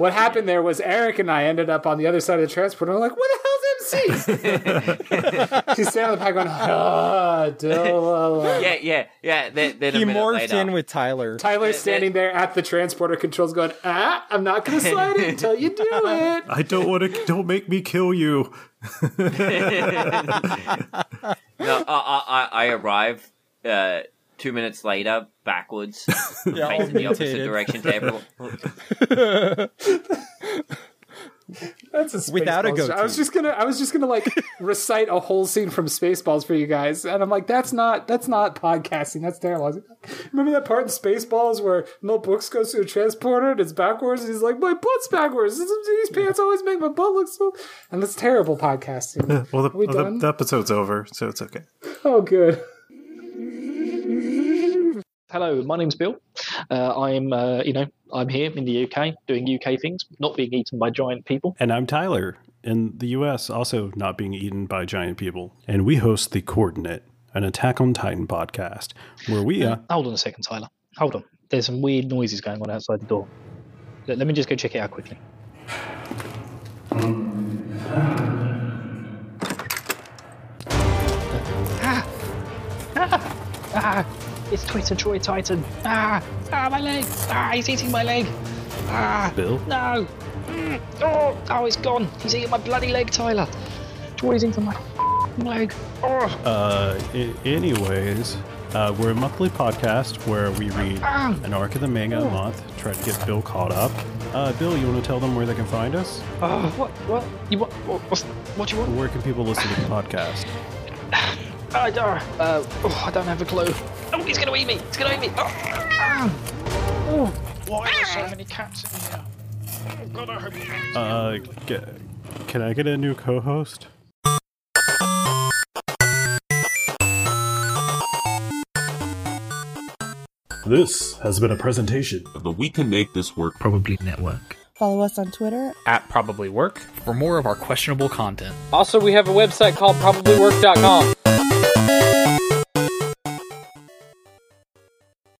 What happened there was Erik and I ended up on the other side of the transport. And we're like, "What the hell's MC?" She's standing on the back going, "Ah, Delilah." Yeah, yeah, yeah. Then, then He morphed later, in with Tyler. Tyler's standing there at the transporter controls, going, "Ah, I'm not going to slide it until you do it." I don't want to. Don't make me kill you. No, I, I, I- I arrive uh, two minutes later, backwards, Yeah, facing the opposite mutated. direction to everyone. That's a Without a Spaceballs joke. I was just gonna, I was just gonna like recite a whole scene from Spaceballs for you guys, and I'm like, that's not, that's not podcasting. That's terrible. I was like, Remember that part in Spaceballs where Mel Brooks goes to a transporter and it's backwards, and he's like, my butt's backwards. These pants always make my butt look so, and that's terrible podcasting. Well, the, we well, the, the episode's over, so it's okay. Oh, good. Hello, my name's Bill. Uh, I'm, uh, you know, I'm here in the UK doing UK things, not being eaten by giant people. And I'm Tyler in the US, also not being eaten by giant people. And we host The Coordinate, an Attack on Titan podcast, where we. Uh, Hold on a second, Tyler. Hold on. There's some weird noises going on outside the door. Let, let me just go check it out quickly. Ah! It's Twitter Troy Titan. Ah! Ah, my leg! Ah, he's eating my leg! Ah, Bill? no! Mm. Oh, oh, it's gone! He's eating my bloody leg, Tyler! Is eating my leg? Oh, Uh, I- anyways, uh, we're a monthly podcast where we read Ah. an arc of the manga a month, try to get Bill caught up. Uh, Bill, you want to tell them where they can find us? oh, what? What? You what? What, what do you want? Where can people listen to the podcast? I don't. Uh, oh, I don't have a clue. Oh, he's gonna eat me! He's gonna eat me! Oh, oh why are there so many cats in here? Oh, God, I hope you. Uh, get, can I get a new co-host? This has been a presentation of the We Can Make This Work Probably Network. Follow us on Twitter at Probably Work. For more of our questionable content. Also, we have a website called probablywork.com. Música